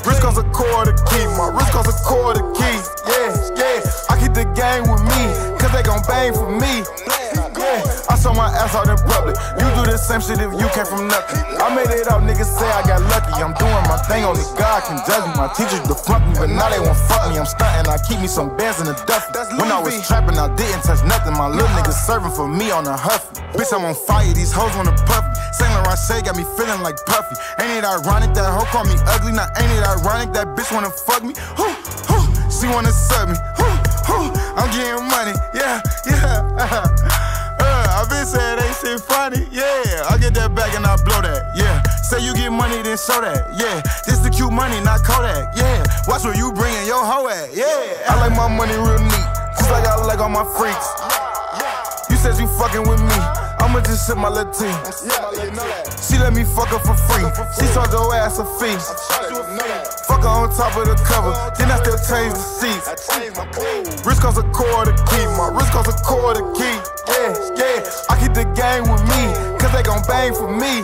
Wrist costs a quarter key. My wrist costs a quarter key. Yeah, yeah. I keep the gang with me. Cause they gon' bang for me. Yeah, I saw my ass out in You do the same shit if you came from nothing. I made it out, niggas say I got lucky. I'm doing my thing, only God can judge me. My teachers defront me, but now they won't fuck me. I'm stunting, I keep me some bands in the duffel. When I was trapping, I didn't touch nothing. My little niggas serving for me on a huffy. Bitch, I'm on fire, these hoes wanna puff me. Saint Laurent shade got me feeling like Puffy. Ain't it ironic that hoe call me ugly? Now ain't it ironic that bitch wanna fuck me? Who, who, she wanna serve me. Who, who, I'm getting money, yeah, yeah. *laughs* I been they shit funny, yeah. I get that back and I blow that, yeah. Say you get money, then show that, yeah. This the cute money, not Kodak, yeah. Watch where you bringin' your hoe at, yeah. I like my money real neat, just like I like all my freaks. You said you fucking with me, I'ma just sip my little tea.
Yeah, you know that.
She let me fuck her for free. She charge her ass a fee. Fuck her on top of the cover. Then I still change the seats. Wrist costs a quarter key. My wrist costs a quarter key. Yeah, yeah. I keep the gang with me. Cause they gon' bang for me.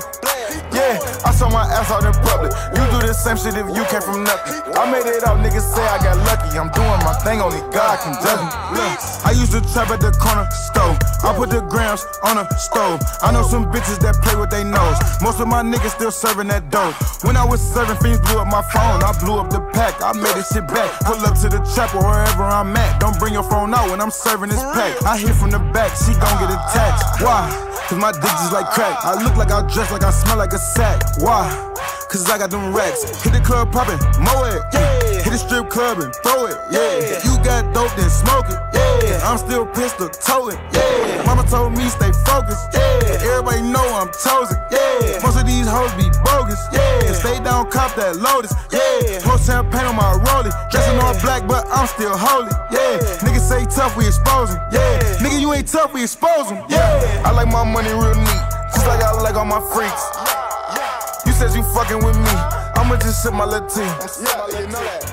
Yeah, I saw my ass out in public. You do the same shit if you came from nothing. I made it out, niggas say I got lucky. I'm doing my thing, only God can judge me. Look, I used to trap at the corner stove. I put the grams on a stove. I know some bitches that play with they nose. Most of my niggas still serving that dope. When I was serving, fiends blew up my phone. I blew up the pack. I made this shit back. Pull up to the trap or wherever I'm at. Don't bring your phone out when I'm serving this pack. I hit from the back, she gon' get attached. Why? Cause my dick just like crack. I look like I dress like I smell like a sack. Why? Cause I got them racks. Hit the club poppin', mow it, yeah. Hit the strip club and throw it, yeah. You got dope, then smoke it, yeah. I'm still pissed, pistol towing, yeah. Mama told me stay focused, yeah. Everybody know I'm chosen, yeah. Most of these hoes be bogus, yeah. Stay down, cop that Lotus, yeah. Pour champagne on my rollie. Dressing all black, but I'm still holy, yeah. Niggas say tough, we expose expose 'em, yeah. Nigga, you ain't tough, we expose expose 'em, yeah. I like my money real neat, just like I like all my freaks. You said you fucking with me. I'ma just sip my little tea.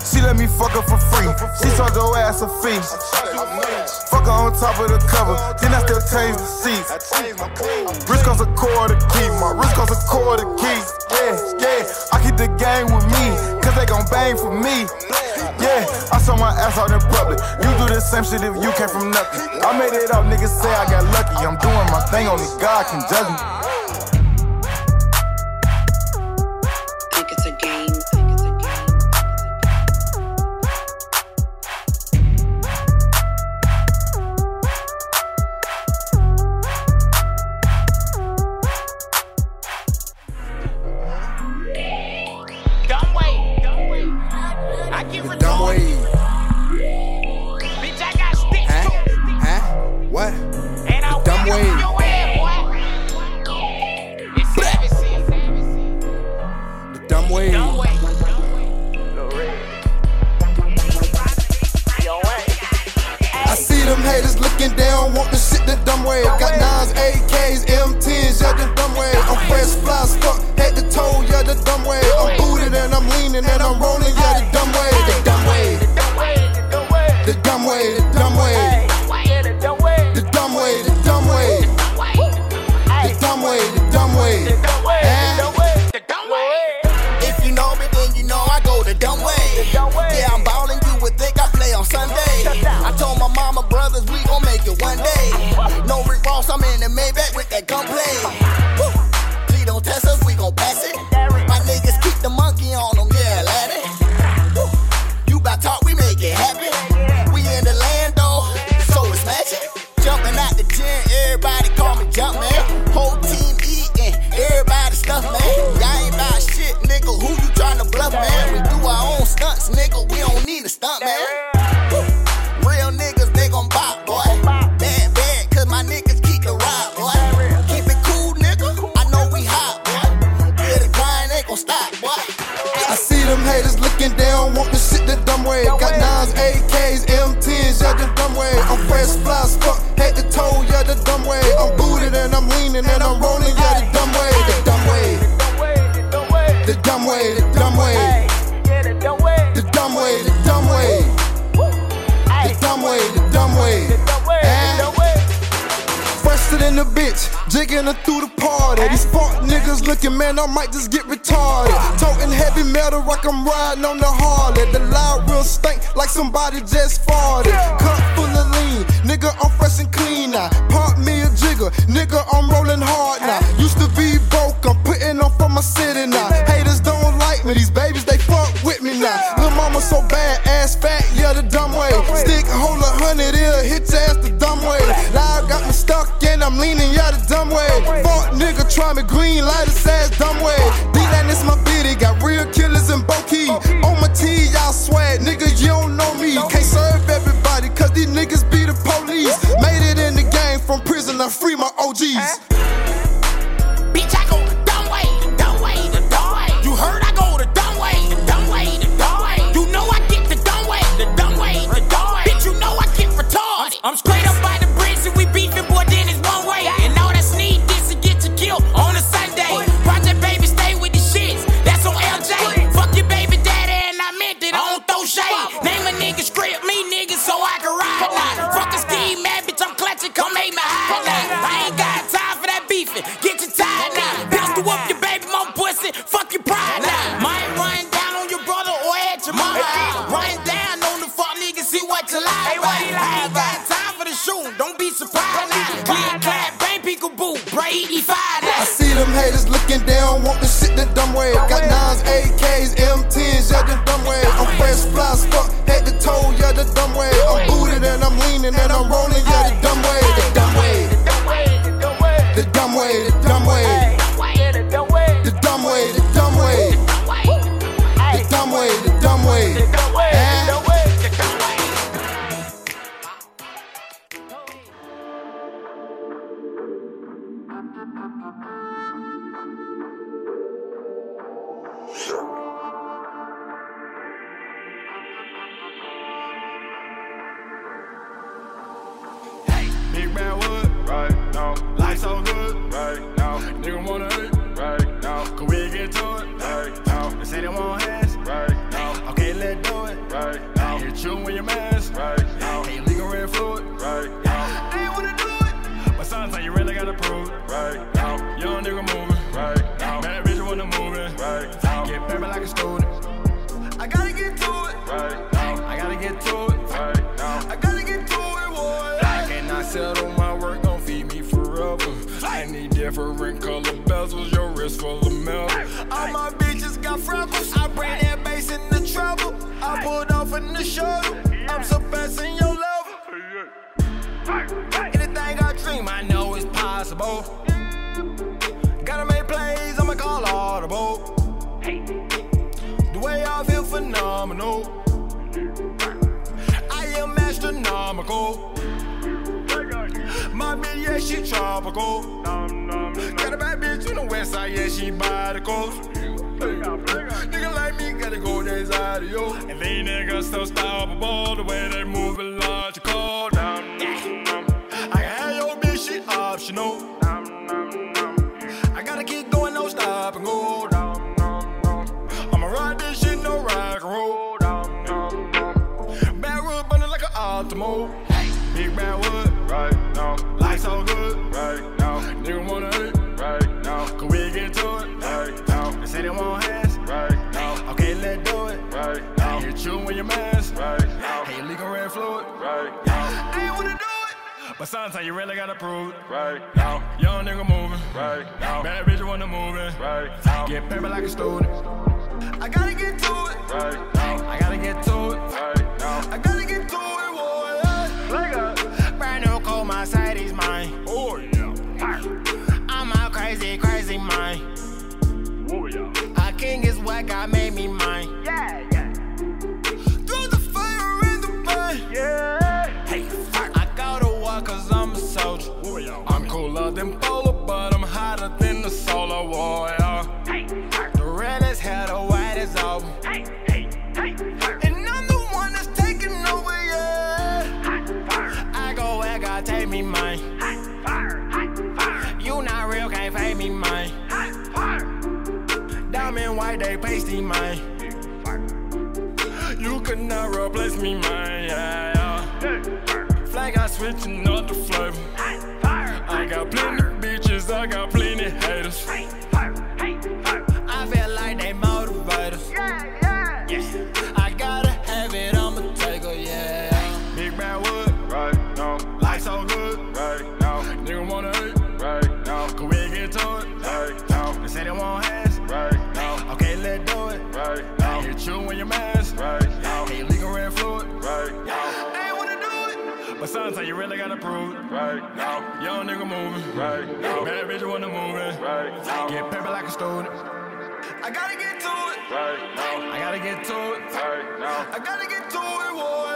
She let me fuck her for free. She charge her ass a fee. Fuck her on top of the cover. Then I still change the seats. Wrist costs a quarter key. My wrist costs a quarter key. Yeah, yeah. I keep the gang with me. Cause they gon' bang for me. Yeah, I saw my ass out in public. The same shit if you came from nothing. I made it out, niggas say I got lucky. I'm doing my thing, only God can judge me.
In the bitch, jigging her through the party. These fuck niggas looking, man, I might just get retarded. Toting heavy metal like I'm riding on the Harley. The loud real stink like somebody just farted. Cup full of lean, nigga, I'm fresh and clean now. Pop me a jigger, nigga, I'm rolling hard now. Used to be broke, I'm putting on for my city now. Haters don't like me, these babies, they fuck with me now. Lil' mama so bad, ass fat, yeah, the dumb way. Stick, hold a hundred, it'll hit I'm leaning, yeah, the dumb way. Fuck nigga, try me green, light his ass dumb way. D-Line, this my bitty, got real killers in Boki. On my T, y'all swag, nigga, you don't know me. Can't serve everybody, cause these niggas be the police. Made it in the game from prison, I free my OGs.
Bitch, I go the dumb way, the dumb way, the dumb way. You heard I go the dumb way, the dumb way, the dumb way. You know I get the dumb way, the dumb way, the dumb way. Bitch, you know I get retarded. I'm straight up And I'm
rolling, yeah,
bezels, your wrist full of metal. All my bitches got freckles. I bring that bass in the treble. I pulled off in the shuttle. I'm surpassing your level. Anything I dream, I know it's possible. Gotta make plays, I'ma call audible. The way I feel phenomenal. I am astronomical. Yeah, she tropical. Got a bad bitch on the west side, yeah, she by the coast. Nigga like me gotta go days out of yo. And these niggas so stoppable, the way they move it logical. Down, down, down. I have your bitch, she optional. But sometimes you really gotta prove it, right now. Young nigga moving, right now. Bad bitch wanna move it, right now. Get paper like a student. I gotta get to it, right now. I gotta get to it, right now. I gotta get to it, boy. Brand new cold, my side is mine. Oh yeah. I'm a crazy, crazy mind. Oh yeah. A king is what God made me mine. Yeah, yeah. Through the fire and the pain. Yeah. Cooler than polar, but I'm hotter than the solar warrior. Hey. The red is hell, the white is over. Hey, hey. And I'm the one that's taking over, yeah. I go where God take me mine. You not real, can't pay me mine. Diamond white, they pasty mine. You could not replace me, mine. Yeah, yeah. Flag, I switching up the flavor. I got plenty bitches, I got plenty haters. Really gotta prove it, right now. Young nigga moving, right now. Bad bitch wanna move it, right now. Get paper like a student. I gotta get to it, right now. I gotta get to it, right now. I gotta get to it, boy.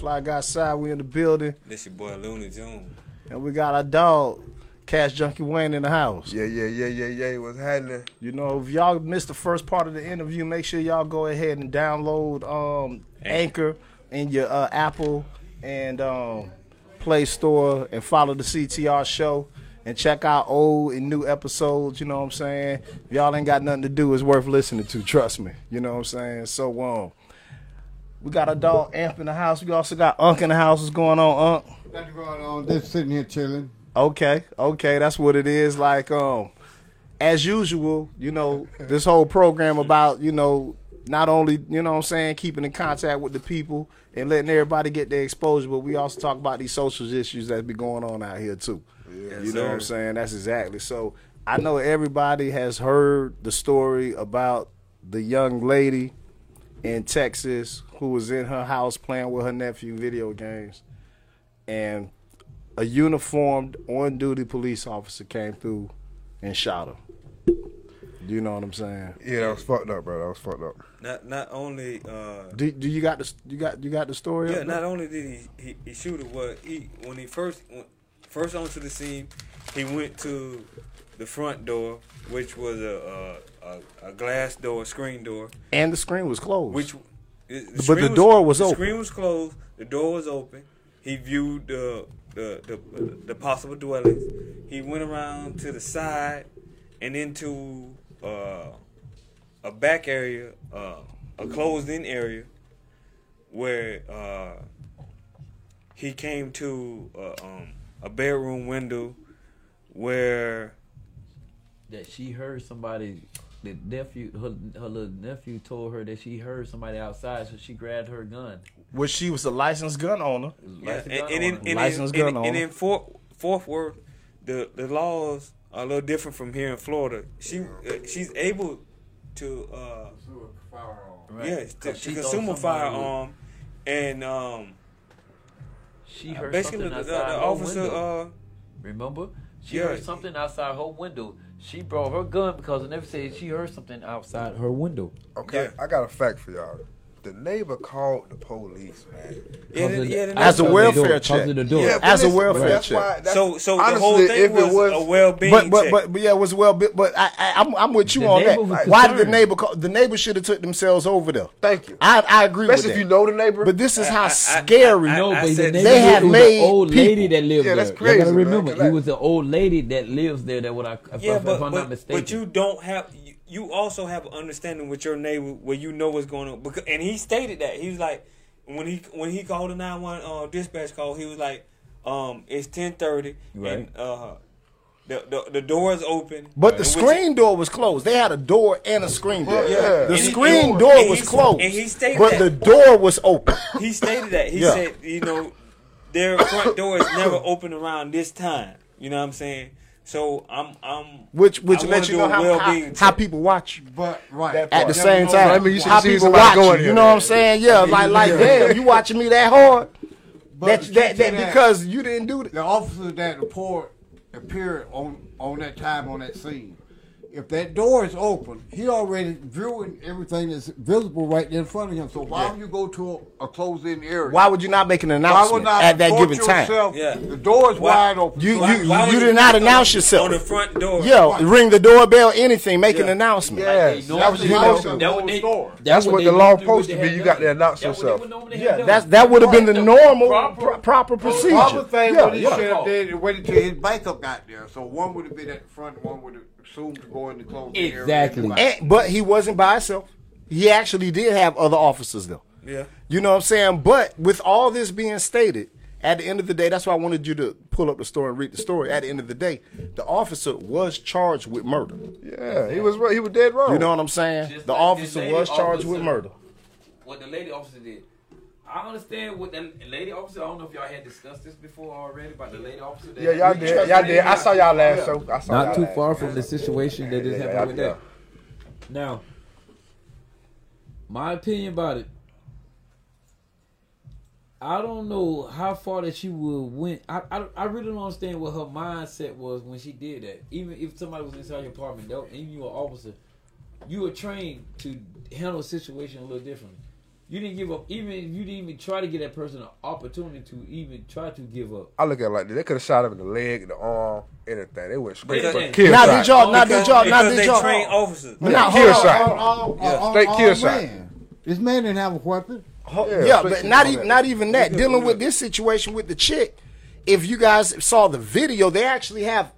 Fly Guy Side. We in the building,
This your boy Looney Tunes.
and we got our dog, Kash Junky Wane, in the house.
Yeah, yeah, yeah, yeah, yeah. What's happening?
You know, if y'all missed the first part of the interview, make sure y'all go ahead and download um, Anchor in your uh, Apple and um, Play Store and follow the CTR show and check out old and new episodes. You know what I'm saying? If y'all ain't got nothing to do, it's worth listening to. Trust me. You know what I'm saying? So, um, we got a dog Amp in the house. We also got Unk in the house. What's going on, Unk?
Nothing going on. Just sitting here chilling.
Okay, okay, that's what it is. Like, um, as usual, you know, this whole program about, you know, not only, you know what I'm saying, keeping in contact with the people and letting everybody get their exposure, but we also talk about these social issues that be going on out here too. you know what I'm saying? That's exactly. So I know everybody has heard the story about the young lady in Texas who was in her house playing with her nephew video games and a uniformed on duty police officer came through and shot her. You know what I'm saying?
Yeah, that was fucked up, bro. That was fucked up.
Not not only uh
Do, do you got the you got you got the story?
yeah,
up
not only did he he, he shoot her, what he when he first when, first onto the scene, he went to the front door, which was a a, a, a glass door, screen door,
and the screen was closed.
which the,
But
screen
the door was open.
the
open.
screen was closed. The door was open. He viewed the the the, the possible dwellings. He went around to the side and into uh, a back area, uh, a closed-in area, where uh, he came to uh, um, a bedroom window where
that she heard somebody. The nephew, her, her little nephew, told her that she heard somebody outside, so she grabbed her gun.
which she was a licensed gun owner.
Yeah,
Licensed
and,
gun
and, in,
owner.
and,
Licensed gun owner.
and in Fort Fort Worth, the the laws are a little different from here in Florida. She uh, she's able to uh,
Right.
yeah to,
'Cause she
to consume a
somebody
firearm, and um,
She heard
basically
something
the, the,
outside
the
her
officer
window.
uh,
Remember? She
Yeah.
heard something outside her window. She brought her gun because the neighbor said she heard something outside her window.
Okay,
Yeah.
I got a fact for y'all. The neighbor called the police, man.
yeah, the, yeah, the
As a welfare check.
Because the door.
Yeah,
As a welfare
but
check.
why- that's-
So so the whole thing
if it
was,
was
a well-being
But but, but but yeah, it was well. But, but I, I I'm I'm with you
The
on that.
neighbor was
Why did the neighbor call? The neighbor should have took themselves over there.
Thank you.
I I agree with
Especially
that.
if you know the neighbor.
But this is how
I- I-
scary.
I-
No,
I
but the
They
had
made
an old
people-
lady that lived
Yeah, that's
there.
crazy,
you gotta
man,
remember,
'cause
it was an old lady that lives there. That what I, if,
yeah,
I,
but
if I'm not mistaken.
but you don't have you, you also have an understanding with your neighbor where you know what's going on. Because and he stated that he was like when he when he called the nine one uh, dispatch call, he was like, um, it's ten thirty
Right.
and uh, the, the the door is open.
But the screen door was closed. They had a door and a screen door.
Yeah.
The
And
screen
and-
door was
he-
closed.
and he stated
but
that.
the door was open.
He stated that. He
Yeah.
said, you know, their front door is never open around this time. You know what I'm saying? So I'm I'm
Which which
I wanna
lets you
do
know how, how,
well-being
how
check.
people watch you.
But right
At
Never
the same
know
time,
that.
I mean, you should
how people watch
going
you. You know what I'm saying? Yeah, like like damn, you watching me that hard?
But
That
the
that,
key
that because you didn't do that.
the officer that report appeared on on that time on that scene. If that door is open, he already viewing everything that's visible right there in front of him. So why
Yeah.
would you go to a, a closed-in area?
Why would you not make an
Why would
announcement
not
at that
approach
given time?
yourself?
Yeah.
The door is
Why-
wide open.
You
Why-
you
why would
you
you
did not announce yourself.
on the front door.
Yeah, ring the doorbell, anything, make an
Yeah.
announcement.
Yes,
Like,
that was you know.
the
that what they-
store.
That's
what
what the law
normally
supposed to be.
have
You got to announce
That's what they
yourself.
would normally have
Yeah,
done.
that's that would have been the normal
Proper-
pro- proper procedure.
Other thing
Yeah,
what he
yeah.
should have did is waited till his backup got there. So one would have been at the front, one would have assumed to go in the closed area.
Exactly.
And, but he wasn't by himself. He actually did have other officers though.
Yeah.
You know what I'm saying? But with all this being stated, at the end of the day, that's why I wanted you to pull up the story and read the story. At the end of the day, the officer was charged with murder.
Yeah, he was. He was dead wrong.
You know what I'm saying?
Just
the
like
officer was charged with murder.
What the lady officer did. I understand what the lady officer. I don't know if y'all had discussed this before already about the lady officer. That
Yeah, y'all did. Y'all did. I saw y'all last show. I saw
Not
y'all
too
last
far from the situation that just
Yeah,
happened
y'all
with that. Now, my opinion about it, I don't know how far that she would went. I, I, I really don't understand what her mindset was when she did that. Even if somebody was inside your apartment, though, and you were an officer, you were trained to handle a situation a little differently. You didn't give up, even if you didn't even try to give that person an opportunity to even try to give up.
I look at it like this. They could have shot him in the leg, the arm, anything. They went straight
Because-
for kill
Now
shot.
did y'all? Now did y'all? Now
Because
did
they
y'all?
train officers.
Now,
Yeah,
hold
kill
on,
shot.
hold on,
All-
Yeah.
all-
Straight kill shot.
man. This man didn't have a weapon.
Yeah,
Yeah, but not even
that.
not even that. Dealing with this situation with the chick, if you guys saw the video, they actually have,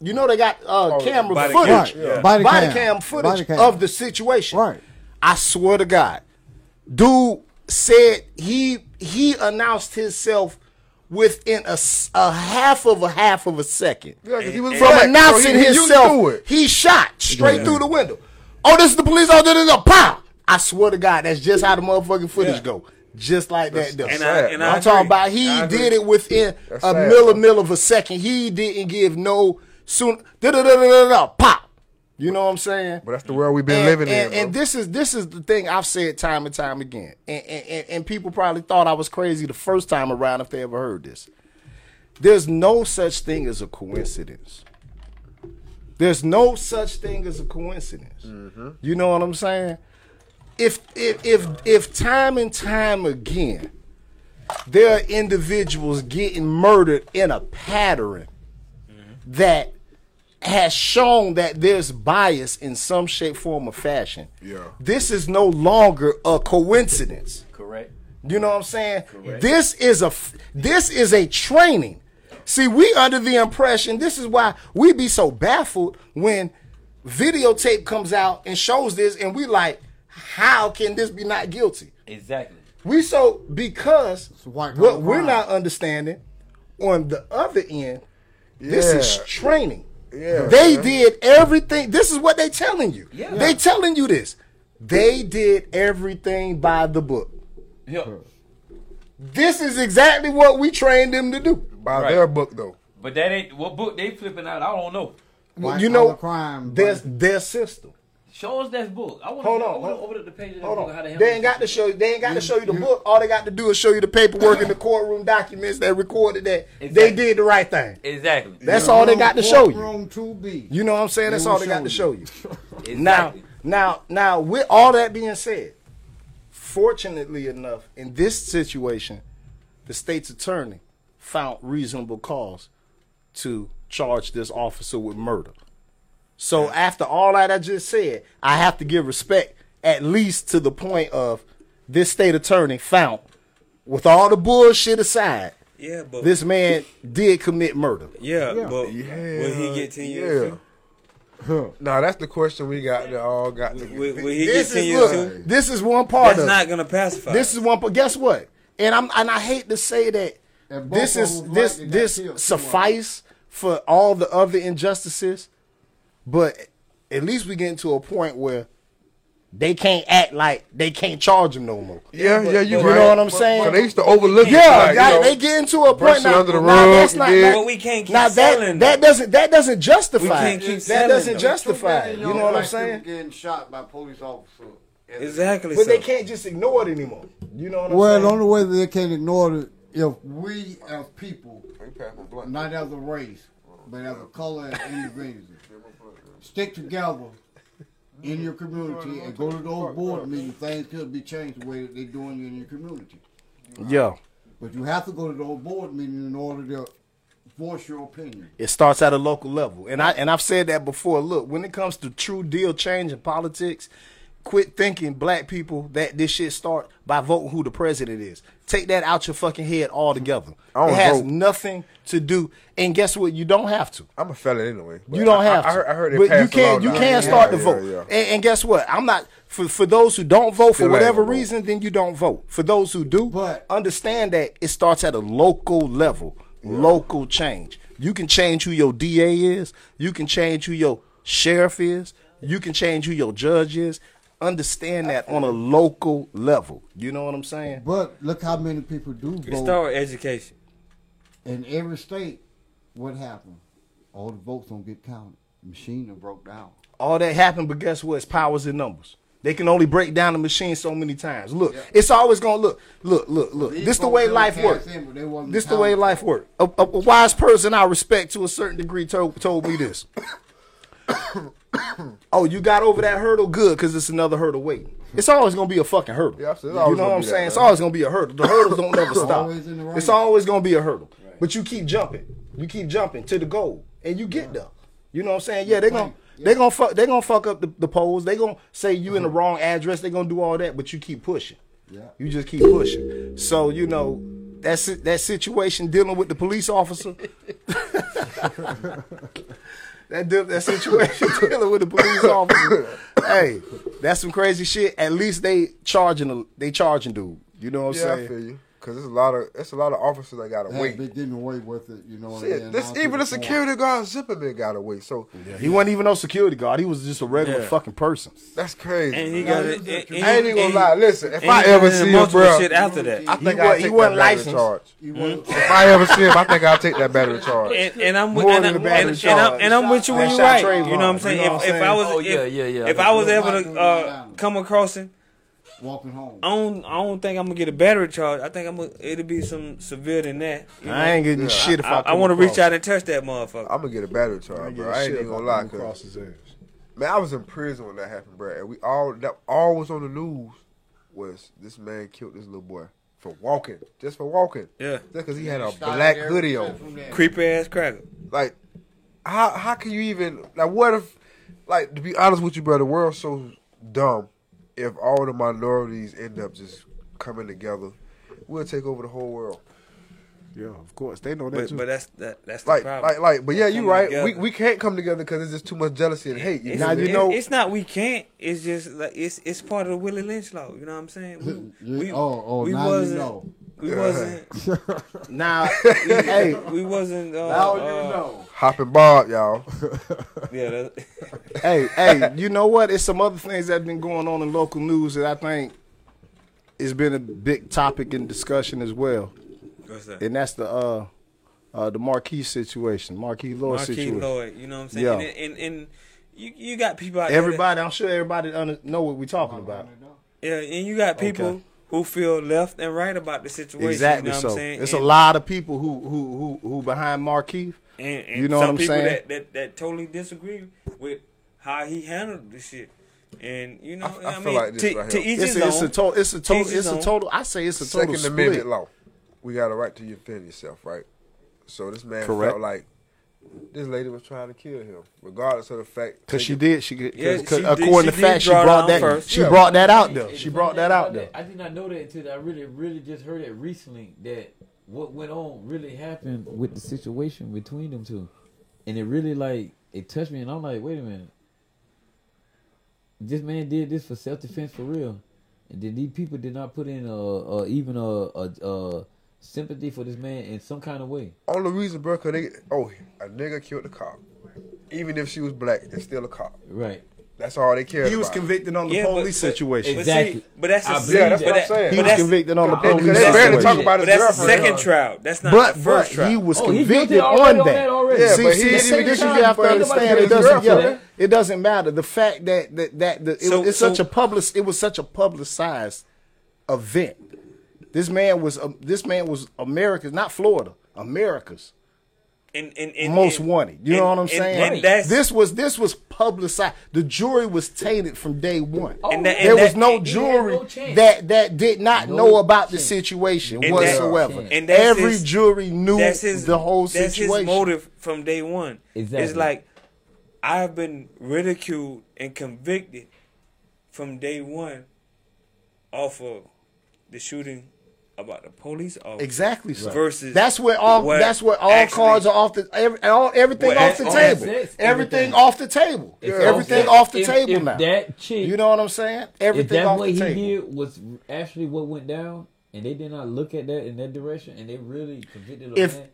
you know, they got uh, camera
body
footage,
cam. Yeah. Body
body,
cam.
cam. footage
Body cam.
of the situation.
Right.
I swear to God, dude said he he announced himself within a, a half of a half of a second.
Yeah, 'cause he was
From
black,
announcing
he- he
himself, he shot straight through the window. Oh, this is the police officer. This is a pow. I swear to God, that's just how the motherfucking footage
Yeah.
go. Just like that. though.
And I, and I,
am talking about he did it within
That's
a
sad,
millimil of a second. He didn't give no soon da da da da da da pop. You know what I'm saying?
But that's the world we've been
and,
living
and,
in.
and
bro.
this is this is the thing I've said time and time again, and, and, and, and people probably thought I was crazy the first time around if they ever heard this. There's no such thing as a coincidence. There's no such thing as a coincidence. Mm-hmm. You know what I'm saying? If if if if time and time again there are individuals getting murdered in a pattern mm-hmm. that has shown that there's bias in some shape, form, or fashion.
Yeah.
This is no longer a coincidence.
Correct.
You know what I'm saying? Correct. This is a this is a training. See, we under the impression this is why we be so baffled when videotape comes out and shows this, and we like, how can this be not guilty?
Exactly.
We so because
white
what we're not understanding on the other end, yeah. this is training.
Yeah,
they
man.
did everything. This is what they telling you.
Yeah.
They telling you this. They did everything by the book.
Yeah.
This is exactly what we trained them to do.
by
Right.
their book though.
But that ain't what book they flipping out. I don't know.
White
you know,
collar crime.
their their system.
Show us that book. I want
Hold
to
on,
I to
hold-
open up the page of
Hold
book.
on.
How to
They ain't got to show you. They ain't got to show you the book. All they got to do is show you the paperwork and the *laughs* courtroom documents that recorded that they did the right thing.
Exactly.
That's all they got to show you.
Room 2B.
You know what I'm saying? That's all they got to
show
show you. *laughs*
Exactly.
Now, now, now, with all that being said, fortunately enough, in this situation, the state's attorney found reasonable cause to charge this officer with murder. So after all that I just said, I have to give respect at least to the point of this state attorney found, with all the bullshit aside,
Yeah, but
this man did commit murder.
yeah,
Yeah.
but
Yeah,
will he get ten years?
Yeah.
too?
Nah, that's the question we got. That all got. To
Will, will he get
This
ten
is
years
look,
too?
this is one part
That's
of
not gonna pacify.
This is one. But guess what? And I'm and I hate to say that this is this
black,
this suffice for all the other injustices, but at least we get to a point where they can't act like they can't charge them no more.
Yeah, yeah, you
You
right.
know what I'm saying?
So they used to overlook it.
Yeah,
like, you know,
they get into a point now.
under the
now
rug,
that's not,
yeah.
now,
But we can't keep
now
selling
that that
them.
doesn't that doesn't justify.
We can't keep
that
selling
doesn't
them.
justify. it.
Two
You know what I'm saying?
Getting shot by police officers.
exactly.
But
so.
they can't just ignore it anymore. You know what I'm
Well,
saying?
the only way they can ignore it if we as people,
we passing blunt.
not as a race, but as a color and *laughs* individual. Stick together in your community and go to those board meetings. Things could be changed the way that they're doing in your community.
Yeah.
But you have to go to those board meetings in order to voice your opinion.
It starts at a local level. And I and I've said that before. Look, when it comes to true deal change in politics, quit thinking black people that this shit start by voting who the president is. Take that out your fucking head altogether.
I don't
It has
vote.
nothing to do. And guess what? You don't have to.
I'm a felon anyway.
You don't
I-
have
I, I
to.
heard, I heard they
but you
passed a
can you
now.
can
Yeah,
start to
yeah,
vote.
yeah.
And, and guess what? I'm not for for those who don't vote for
Still ain't
whatever
gonna vote.
reason, then you don't vote. For those who do, but understand that it starts at a local level, local change. You can change who your DA is. You can change who your sheriff is. You can change who your judge is. Understand that on a local level. You know what I'm saying?
But look how many people do vote.
It start with education.
In every state, what happened? All the votes don't get counted. The Machine done broke down.
All that happened, but guess what? It's powers and numbers. They can only break down the machine so many times. Look, it's always gonna look, look, look, look.
These
This the way life works.
in, but
This the way life works. A, a, a wise person I respect to a certain degree told, told me this. *coughs* oh, you got over that hurdle? Good, because it's another hurdle waiting. It's always gonna be a fucking hurdle.
Yeah,
you know what I'm
be that,
saying? It's always gonna be a hurdle. The hurdles don't never *laughs*
It's
stop.
right.
It's always gonna be a hurdle. But you keep jumping. You keep jumping to the goal, and you get there. You know what I'm saying? Yeah, they're gonna they're gonna fuck they're gonna fuck up the, the polls. They're gonna say you in the uh-huh. wrong address. They're gonna do all that, but you keep pushing.
Yeah.
You just keep pushing. So you know that's that situation dealing with the police officer. *laughs* *laughs* that deal, that situation *laughs* dealing with the police officer. hey, that's some crazy shit. At least they charging they charging dude. You know what I'm
yeah, I
saying?
Feel you. Cause there's a lot of it's a lot of officers that gotta
Have
wait.
been getting away with it, you know. and
Shit,
then
this even the
the point-
security guard Zipperman gotta wait. So
He wasn't even no security guard. He was just a regular
Yeah.
fucking person.
that's crazy.
And he
man.
got it. and- and-
I ain't even gonna lie. Listen, if I ever see him,
multiple
bro,
shit after that.
I think
He wa-
I'll
he
take
wasn't
that battery
licensed.
charge.
He
If I ever see him, I think I'll take that battery *laughs* charge.
and, and I'm with,
More
and, I'm,
the battery
and, and, I'm,
charge.
and I'm with you when you're right. You know what I'm saying?
you know what
if,
I'm
if I was, if,
yeah, yeah, yeah.
if I was able to
him
uh,
down.
come across him,
walking home.
I don't, I don't think I'm gonna get a battery charge. I think I'm gonna, it'll be some severe than that. you
I ain't getting
Yeah.
shit if I,
I, I want to reach out and touch that motherfucker.
I'm gonna get a battery charge, bro. I ain't even gonna lie, cause
his ass.
man, I was in prison when that happened, bro. And we all that all was on the news was this man killed this little boy for walking, just for walking,
yeah,
just because he had a
Started
black
every
hoodie on.
Creepy ass cracker.
Like, how how can you even like? What if, like, to be honest with you, bro, the world's so dumb. If all the minorities end up just coming together, we'll take over the whole world.
Yeah, of course. They know that
But,
too.
but that's that, that's the
Like,
problem.
like, like. But yeah, you
Coming
right.
together.
We we can't come together because there's just too much jealousy and hate. You
It's.
Now, you know-
it's not we can't. It's just like it's it's part of the Willie Lynch law. You know what I'm saying? We, *laughs* we,
oh, oh,
we
now you
wasn't.
know.
We wasn't. *laughs*
now, hey,
We wasn't. Uh,
now you
uh,
know.
Hopping Bob, y'all. *laughs*
Yeah. That, *laughs*
hey, hey, you know what? It's some other things that have been going on in local news that I think has been a big topic in discussion as well,
what's that?
and that's the uh, uh, the Markeith situation, Markeith Loyd
Markeith
situation.
Loyd. You know what I'm saying?
Yeah.
And, and, and you you got people out there.
Everybody, I'm sure everybody under, know what we're talking about.
Yeah, and you got people
Okay.
Who feel left and right about the situation.
Exactly.
You know what
so
I'm saying?
it's
and,
a lot of people who who who who behind Markeith.
And, and
You know
some
what I'm
people
saying?
That, that that totally disagree with how he handled the shit. And you know,
I- I
I,
feel
mean,
like this
to,
right
to
here.
each
It's
his
a, it's a total. It's a total.
Teach
It's a total. I say it's a total
Second Amendment law. We got a right to defend yourself, right? So this man
Correct.
felt like this lady was trying to kill him, regardless of the fact.
Cause she did. She could.
Yeah,
cause, cause
she did-
according
she
to fact, she brought that.
first.
She
Yeah.
brought that out
though.
She brought that out though.
I did not know that until I really, really just heard it recently that what went on really happened with the situation between them two, and it really like it touched me, and I'm like, wait a minute, this man did this for self defense for real, and then these people did not put in a, a even a, a, a sympathy for this man in some kind of way.
Only reason, bro, cause they oh a nigga killed the cop. Even if she was black, it's still a cop.
Right.
That's all they care about.
He was
about.
convicted on the
Yeah,
police
but-
situation.
But
Exactly.
see, but that's a
I
se-
Yeah, that's
but
what I'm
that-
saying.
but
He was convicted on the
Because
police
they barely
situation.
talk about
But
his
that's the
girlfriend.
second trial. That's not
But
the
but
first trial.
he was
Oh, he
convicted
guilty already
on
on
that.
that already.
Yeah,
see,
but he
see,
didn't
see,
even
this
get
you have to
it.
understand. It doesn't.
about
Yeah, it doesn't matter. The fact that that that the, it,
So-
it's
so-
such a public. It was such a publicized event. This man was um, this man was America's, not Florida, America's
and, and, and
most
and-
wanted. You know what I'm
and-
saying?
And that's
this was this was publicized. The jury was tainted from day one.
And that- and
there was
that-
no jury
no
that that did not
No
know about the situation
And that-
whatsoever.
and that's
Every
his-
jury knew
that's his,
the whole
that's
situation.
his motive from day one.
Exactly.
It's like I've been ridiculed and convicted from day one off of the shooting about the police officer.
Exactly. So
Versus
that's where all
what
that's where all
actually-
cards are off the every, all, everything off the table.
That's.
Everything
Everything.
off the table.
If-
Everything
if-
off the
if-
table
if
now.
That chick,
you know what I'm saying? Everything
if that
off
what
the
he
table.
did was actually what went down, and they did not look at that in that direction, and they really convicted a
If-
man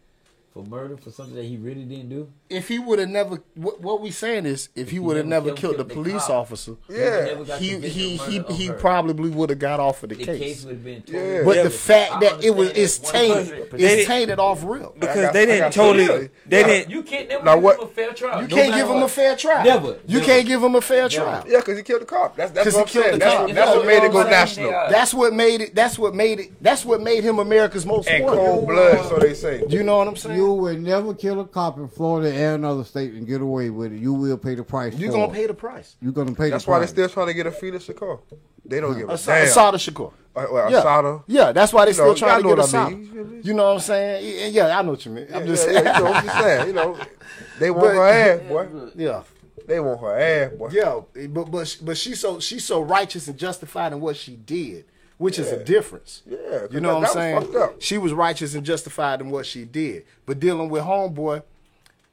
for murder for something that he really didn't do.
if he would have never, what, what we saying is, if he
he
would have
never
never
killed-
killed the
killed the
police
cop,
officer,
Yeah.
he he he he probably would have got off of the,
The
case.
case would have been
Yeah.
totally
But the fact
I
that it was
understand
it's tainted,
100%.
It's tainted off real.
because
got-
they didn't
got
totally
something.
they didn't
You can't never
Now
give
what-
him a fair trial.
You can't
matter
give him a fair trial.
Never.
You
Never.
can't give him a fair trial.
Yeah, because he killed the cop. That's that's
'Cause
what I'm
killed
That's, what, that's
Yeah,
what
you
made it go national.
That's what made it. That's what made it. That's what made him America's most
And
wanted.
cold blood, so they say.
You know what I'm saying?
You will never kill a cop in Florida and another state and get away with it. You will pay the price.
You're gonna
it.
pay the price.
You're gonna pay
That's
the
why they
price.
still trying to get a Felix Shakur. They don't give a
Asa-
damn.
Assata Shakur.
Uh, well,
Yeah.
Assata.
Yeah, that's why they
You
still
know,
trying to get
know what I
Assata.
mean.
You know what I'm saying? Yeah, Yeah, I know what you mean. I'm
Yeah,
just
yeah,
saying.
yeah, you know, I'm just saying. You know, *laughs* they want
But-
her ass, boy. *laughs*
Yeah.
They want her ass, boy.
Yeah, but but but she's so she's so righteous and justified in what she did, which is a difference.
Yeah,
you know
that-
what I'm
was
saying. She was righteous and justified in what she did, but dealing with homeboy,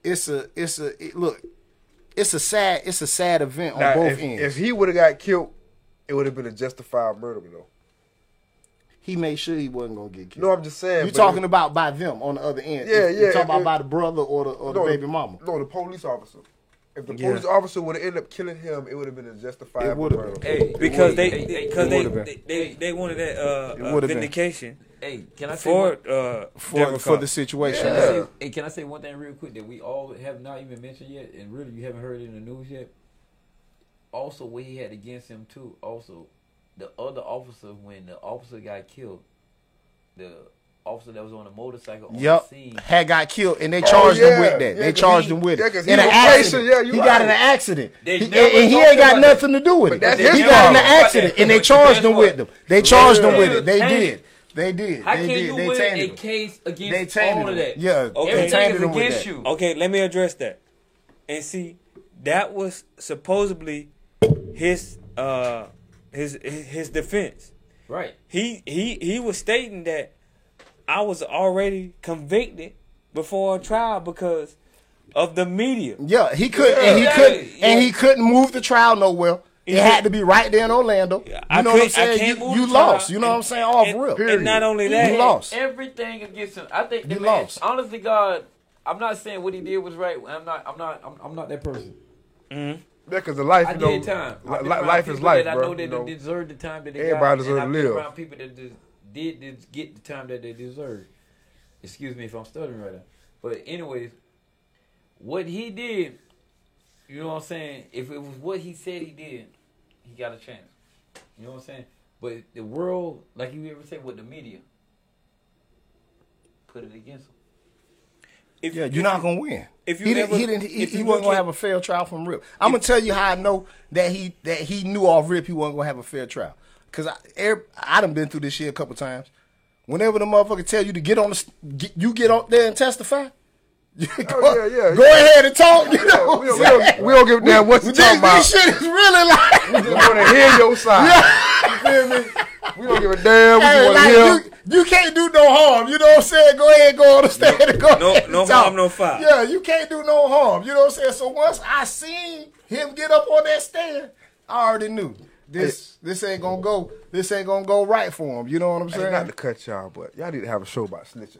it's a it's a it, look, it's a sad it's a sad event on both
if,
ends.
if he would have got killed, it would have been a justified murder, though.
he made sure he wasn't gonna get killed.
No, I'm just saying.
you
but
talking about by them on the other end?
Yeah,
You
yeah,
talking about
it-
by the brother or the or the baby mama?
No, the police officer. If the
Yeah.
police officer would have ended up killing him, it would have been a justified
It
murder.
been.
Hey,
because they
hey, hey,
because they, they, they they wanted that uh, uh
would've been.
vindication
Hey, can I say
for
one-
uh
For for the situation.
Can I say, hey, can I say one thing real quick that we all have not even mentioned yet, and really you haven't heard it in the news yet? Also, what he had against him too. Also, the other officer when the officer got killed, the officer that was on a motorcycle on
Yep,
the scene.
had got killed, and they
Oh,
charged
yeah.
him with that.
Yeah,
they
'cause
charged
he-
him with
yeah,
it
'cause
in an accident.
Yeah, you
he
right.
got in an accident, He- and, and he ain't got
about
nothing to do with
But
it.
that's
he
his
got in an accident, and they charged him with them. They charged him with it. They
Tainted.
did. They did.
How
they
can
did.
you
they
win
tainted
a
him.
case
They
against
tainted
all of
him.
that?
Yeah,
Okay.
they
Everything
tainted
is
him
against you.
Okay, let me address that. And see, that was supposedly his uh his his defense.
Right.
He he he was stating that I was already convicted before a trial because of the media.
Yeah, he couldn't, and he
Yeah.
couldn't,
Yeah.
and he couldn't move the trial nowhere. It
He
had to be right there in Orlando. You
I
know what I'm
couldn't-
saying? You, you lost. You know what I'm saying? Off
And-
real.
and not only that-
you lost.
everything against him. I think the
You
man,
lost.
honestly, God, I'm not saying what he did was right. I'm not. I'm not. I'm, I'm not that person.
Mm-hmm.
Yeah, because the life,
I
you know,
did time.
li-
I've been
li-
around
life is life,
that I know that
you know.
they deserve the time that they
Everybody
got.
deserve
and
to
I've
live.
around people that des- did, did get the time that they deserved. Excuse me if I'm stuttering right now. But anyways, what he did, you know what I'm saying? If it was what he said he did, he got a chance. You know what I'm saying? But the world, like you ever say with the media, put it against him.
If,
Yeah, you're not gonna win.
if you
he didn't, he didn't, he,
if
he
you
wasn't
look
gonna have a fair trial from Rip. I'm gonna tell you how I know that he that he knew off Rip he wasn't gonna have a fair trial. Cause I, every, I done been through this shit a couple times. Whenever the motherfucker tell you to get on the, get, you get up there and testify. *laughs* Oh, go,
Oh, yeah, yeah,
go
yeah.
ahead and talk. You know,
we, don't, we, don't, we don't give a damn what you
this,
talking about.
this shit is really like.
We just want to hear your side. You feel me? We don't give a damn what
Hey,
you want to
like,
hear.
you, you can't do no harm. You know what I'm saying? Go ahead, go on the stand and go
No-
ahead and
no
talk.
harm, no foul.
Yeah, you can't do no harm. You know what I'm saying? So once I seen him get up on that stand, I already knew this this ain't gonna go. This ain't gonna go right for him. You know what I'm
Hey,
saying?
not to cut y'all, but y'all need to have a show about snitching.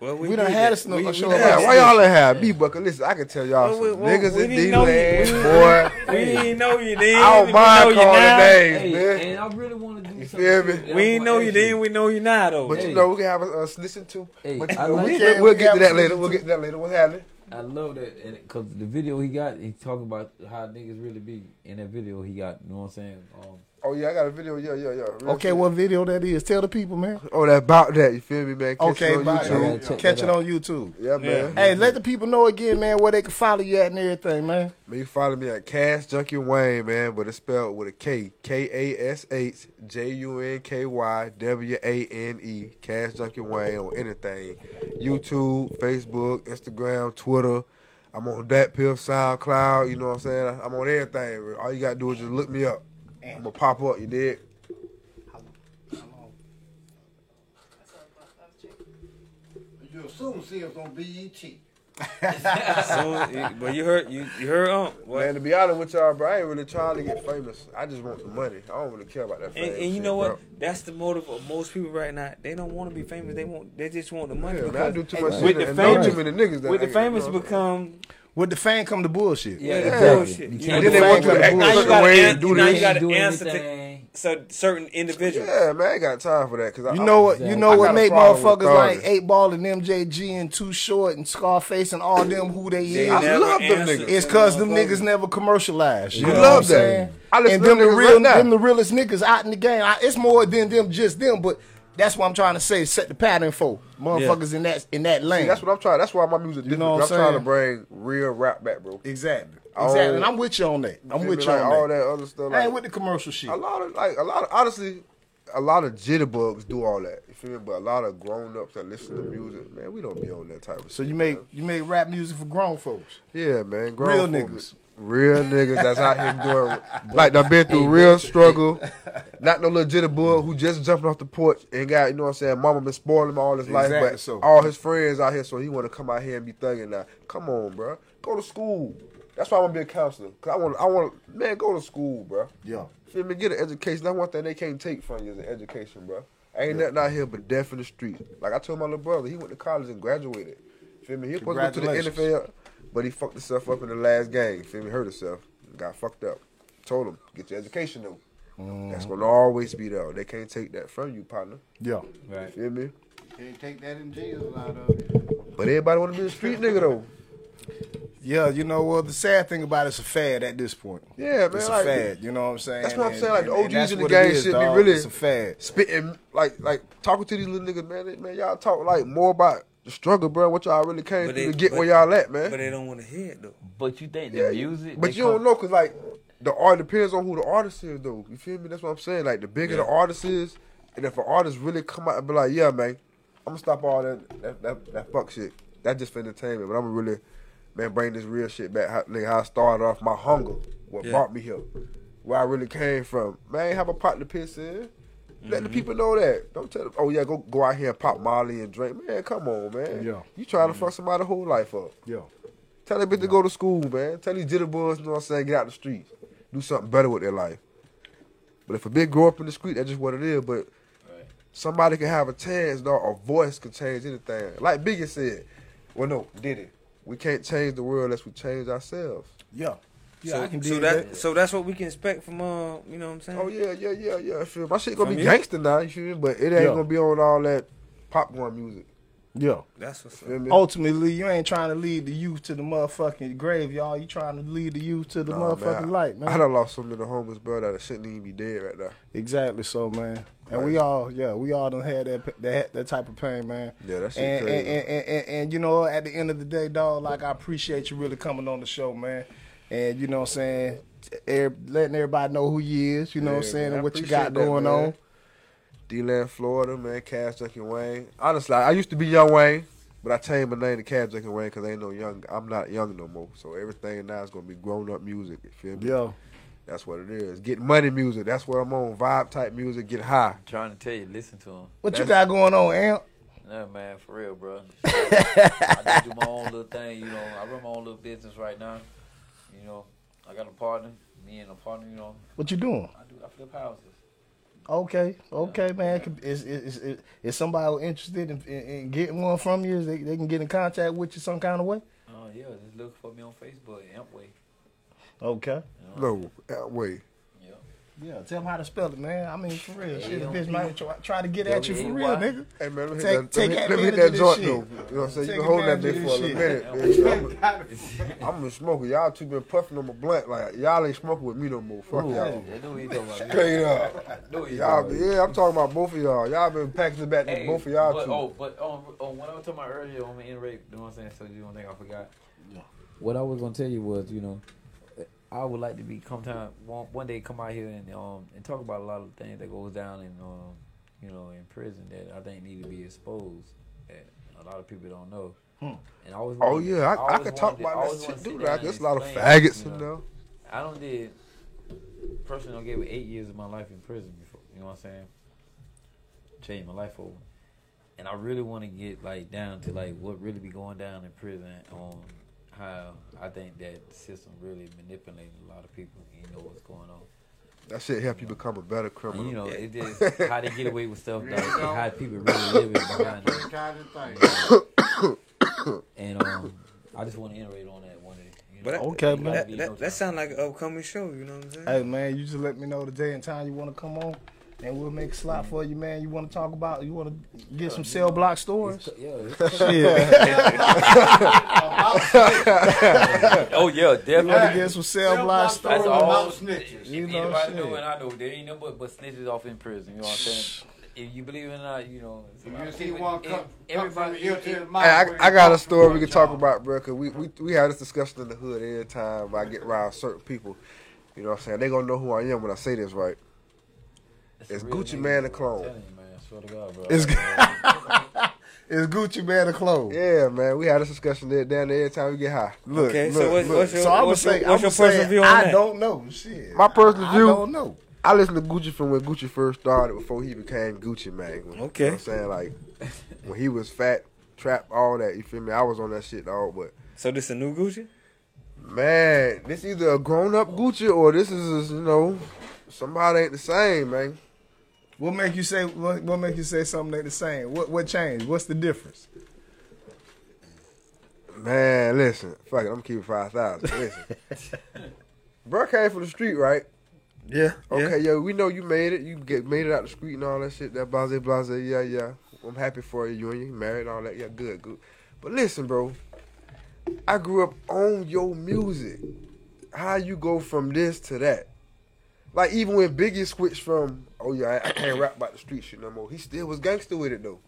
Well,
We done had a sn- a show
Yeah,
about
why y'all ain't have me, Bucker? Listen, I can tell y'all
Well,
some
well,
niggas
we
in
didn't know
D-Land,
we-
boy.
We *laughs* ain't know you then.
I don't
we
mind
you
calling
now.
names,
Hey,
man.
and I really want to do
You
something.
feel me?
We
didn't
know you
ask
then. We know you now though.
But
Hey.
you know, we can have a, a snitching too.
Hey,
but you know,
like
we
that.
can, we'll get to that later. We'll get to that later. What's happening?
I love that because the video he got, he talking about how niggas really be in that video. He got, you know what I'm saying? Um,
Oh yeah, I got a video. Yeah, yeah, yeah. Real
Okay,
shit.
what video that is? Tell the people, man.
Oh, that about that. You feel me, man? Catch
Okay,
it on
about
YouTube.
that. catch it on YouTube.
Yeah, man.
Hey, let the people know again, man, where they can follow you at and everything, man.
Man, you follow me at Kash Junky Wane, man, but it's spelled with a K. K A S H J U N K Y W A N E. Kash Junky Wane on anything. YouTube, Facebook, Instagram, Twitter. I'm on that Pill SoundCloud, you know what I'm saying? I'm on everything. All you gotta do is just look me up. I'm gonna pop up, you?
You'll soon see us on BET.
So, but you heard you, you heard um what?
Man, to be honest with y'all, bro, I ain't really trying to get famous. I just want the money. I don't really care about that fame.
And, and you
shit,
know what?
bro.
That's the motive of most people right now. They don't want to be famous. They want. They just want the money.
Yeah, man, I do too much
with the famous,
too many niggas that
with the famous
you know.
become.
With the fame come the bullshit.
Yeah,
Yeah.
bullshit.
You
You
can't
know,
do they want you to act
now you
certain
gotta
way
an-
and do
now you gotta answer to
anything.
so certain individuals.
Yeah, man, I ain't got time for that. Cause I,
You know what? You know what
got a
make
problem with
motherfuckers like. Eight Ball and MJG and Too Short and Scarface and all them who they,
They
is.
I love them
answer
niggas.
It's cause them niggas never commercialized. You
I
know
love
what I'm
that. I listen
and them
them
the real,
right now.
them the realest niggas out in the game. I, it's more than them, just them. But that's what I'm trying to say. Set the pattern for motherfuckers in that in that lane.
See, that's what I'm trying. That's why my music different.
know what
I'm,
I'm
trying to bring real rap back, bro.
exactly. Exactly. And I'm with you on that. I'm with you
Like,
on
all
that.
that other stuff.
I ain't with the commercial shit.
a lot of like a lot of honestly, a lot of jitterbugs do all that. You feel me? But a lot of grown ups that listen to music, man, we don't be on that type of.
So
shit,
you make
man.
you make rap music for grown folks.
Yeah, man. Grown
Real
folk,
niggas.
Real niggas that's out here doing *laughs* like done been through real struggle. *laughs* Not no little jitterbug who just jumping off the porch and got, you know what I'm saying, mama been spoiling him all his life, but
so.
all his friends out here, so he wanna come out here and be thugging now. Come on, bro. Go to school. That's why I wanna be a counselor. Cause I want I want man, go to school, bro.
Yeah.
Feel me? Get an education. That's one thing they can't take from you is an education, bro. Ain't nothing out here but death in the street. Like I told my little brother, he went to college and graduated. Feel me? He was supposed to go to the NFL, but he fucked himself up in the last game. Feel me? Hurt himself. Got fucked up. Told him, get your education though. That's mm-hmm. gonna always be there. They can't take that from you, partner.
Yeah.
Right.
Feel me?
Can't take that in jail out of.
But everybody wanna be a street nigga though.
Yeah, you know well, The sad thing about it's a fad at this point.
Yeah, man.
It's
like,
a fad. You know what I'm saying?
That's what I'm
And-
saying. Like the
and- and
OGs in the
what
game
is,
should be really
It's a fad.
spitting like like talking to these little niggas, man. They- Man, y'all talk like more about the struggle, bro. What y'all really came
But
through
they-
to get
but-
where y'all at, man.
But they don't want to hear it though.
But you think the
Yeah,
music?
But you
come-
don't know because like the art depends on who the artist is, though. You feel me? That's what I'm saying. Like the bigger the artist is, and if an artist really come out and be like, "Yeah, man, I'm gonna stop all that that that, that fuck shit. That just for entertainment, but I'm gonna really, man, bring this real shit back. How, nigga, how I started off my hunger, what
Yeah.
brought me here, where I really came from. Man, have a pot to piss in. Let
Mm-hmm.
the people know that. Don't tell them, oh yeah, go go out here and pop Molly and drink. Man, come on, man.
Yeah.
You trying
Mm-hmm.
to fuck somebody whole life up.
Yeah.
Tell that bitch to go to school, man. Tell these jitterbugs, you know what I'm saying, get out the streets. Do something better with their life. But if a bitch grow up in the street, that's just what it is. But somebody can have a chance, dog. A voice can change anything. Like Biggie said, well, no, did it. We can't change the world unless we change ourselves.
Yeah. Yeah,
so,
I can
so that,
that.
so that's what we can expect from uh, you know what I'm saying?
Oh, yeah, yeah, yeah, yeah. I feel my shit gonna
From
be
you?
gangster now, you feel me? But it ain't
Yeah.
gonna be on all that popcorn music.
Yeah.
That's what's up.
Feel me?
Ultimately, you ain't trying to lead the youth to the motherfucking grave, y'all. You trying to lead the youth to the
Nah,
motherfucking
man,
light, man.
I done lost some little homies, bro, that shouldn't even be dead right now.
Exactly so, man. And we all, yeah, we all done had that that that type of pain, man.
Yeah, that's
and,
crazy.
and, and, and, and, and you know, at the end of the day, dog, like I appreciate you really coming on the show, man. And you know what I'm saying, er, letting everybody know who you is, you know what I'm saying,
man,
and what you got going
man.
on.
DeLand, Florida, man, Kash Junky Wane. Honestly, I used to be Young Wayne, but I changed my name to Kash Junky Wane because I ain't no young. I'm not young no more. So everything now is gonna be grown up music. You feel me?
Yeah.
That's what it is. Getting money music. That's what I'm on. Vibe type music. Get high.
trying to tell you, listen to him.
What you got going on, Amp?
No man, for real, bro. *laughs* I just do my own little thing, you know. I run my own little business right now. You know, I got a partner, me and a partner. You know,
What you doing?
I do. I flip houses.
Okay, okay, man. Is is is, is somebody interested in, in, in getting one from you? They, they can get in contact with you some kind of way?
Oh yeah, just look for me on Facebook, Amp Way.
Okay.
No, uh, wait.
Yeah.
Yeah, tell them how to spell it, man. I mean, for real. Shit,
Yeah,
bitch
yeah.
might try, try to get at you for real, nigga.
Hey man, let me
Take-
hit that,
take
let me, let me hit
advantage
that
of this
joint
shit.
though. You know what I'm saying?
Take
you can hold that bitch for a little minute. bitch. I'm, I'm a smoker. Y'all two been puffing on my blunt. Like y'all ain't smoking with me no more. Fuck
Ooh,
y'all.
I know what you talking about.
Straight
I
up.
know you
Y'all,
talking
yeah, I'm talking about both of y'all. Y'all been packing it back to
Hey,
both of y'all too.
Oh, but um, um, what I was talking about earlier on the in rape, you know what I'm saying? So you don't think I forgot? What I was gonna tell you was, you know, I would like to be come time one, one day come out here and um and talk about a lot of things that goes down in um you know in prison that I think need to be exposed that a lot of people don't know.
Hmm.
And I always
Oh, yeah, I- I
always
could talk about
I
that shit, dude.
sit down
Like,
and
there's a lot of faggots
you
in
know. I don't did personally I gave it eight years of my life in prison before you know what I'm saying? Changed my life over. And I really want to get like down to like what really be going down in prison on how I think that system really manipulating a lot of people. You know what's going on.
That shit help you become a better criminal.
You know, it is *laughs* how they get away with stuff that how people really living *coughs* behind it. *coughs* And um, I just want to iterate on that one day. You know?
But that,
Okay,
that,
man.
that, that, that sound like an upcoming show. You know what I'm saying?
Hey man, you just let me know the day and time you want to come on, and we'll make a slot for you, man. You want to talk about? You want to *laughs* oh, get some cell block stories?
Yeah. Oh yeah, definitely.
You want to get some cell block stories?
That's all.
You
You
know,
anybody
shit.
know, and I know there ain't no but, but snitches off in prison. You know what I'm saying? If you believe it or not, you know. it's a lot
You see one
if-
come- come
everybody,
from the ear to the mouth.
Hey, I, I got a story we can talk about, bro. Cause we, we we have this discussion in the hood every time I get around certain people. You know what I'm saying? They gonna know who I am when I say this, right?
It's
It's
real
Gucci
nigga,
Man the
bro. I'm
clone.
telling you, man. Swear to God, bro.
It's *laughs* It's Gucci Mane the clothes.
Yeah, man. We had this discussion there down there every time we get high.
Look,
Okay,
look,
so what-
look.
what's your-
so I'm gonna
your-
say,
what's
I'm
your personal
say,
view on
I
that?
I don't know. Shit,
My personal view.
I don't know.
I listened to Gucci from when Gucci first started, before he became Gucci Mane. You know
Okay.
what I'm saying? Like, when he was fat, trap, all that, you feel me? I was on that shit, dog, but.
So this a new Gucci?
Man, this either a grown up Gucci or this is, you know, somebody ain't the same, man.
What make you say? What, what make you say something ain't the same? What what changed? What's the difference?
Man, listen, fuck it, I'm keeping five thousand. Listen, *laughs* bro came from the street, right?
Yeah.
Okay, yo, we know you made it. You get made it out the street and all that shit. That blase blase, yeah, yeah. I'm happy for you. You and you married, all that. Yeah, good, good. But listen, bro, I grew up on your music. How you go from this to that? Like even when Biggie switched from, oh yeah, I, I can't rap about the street shit no more. He still was gangster with it though.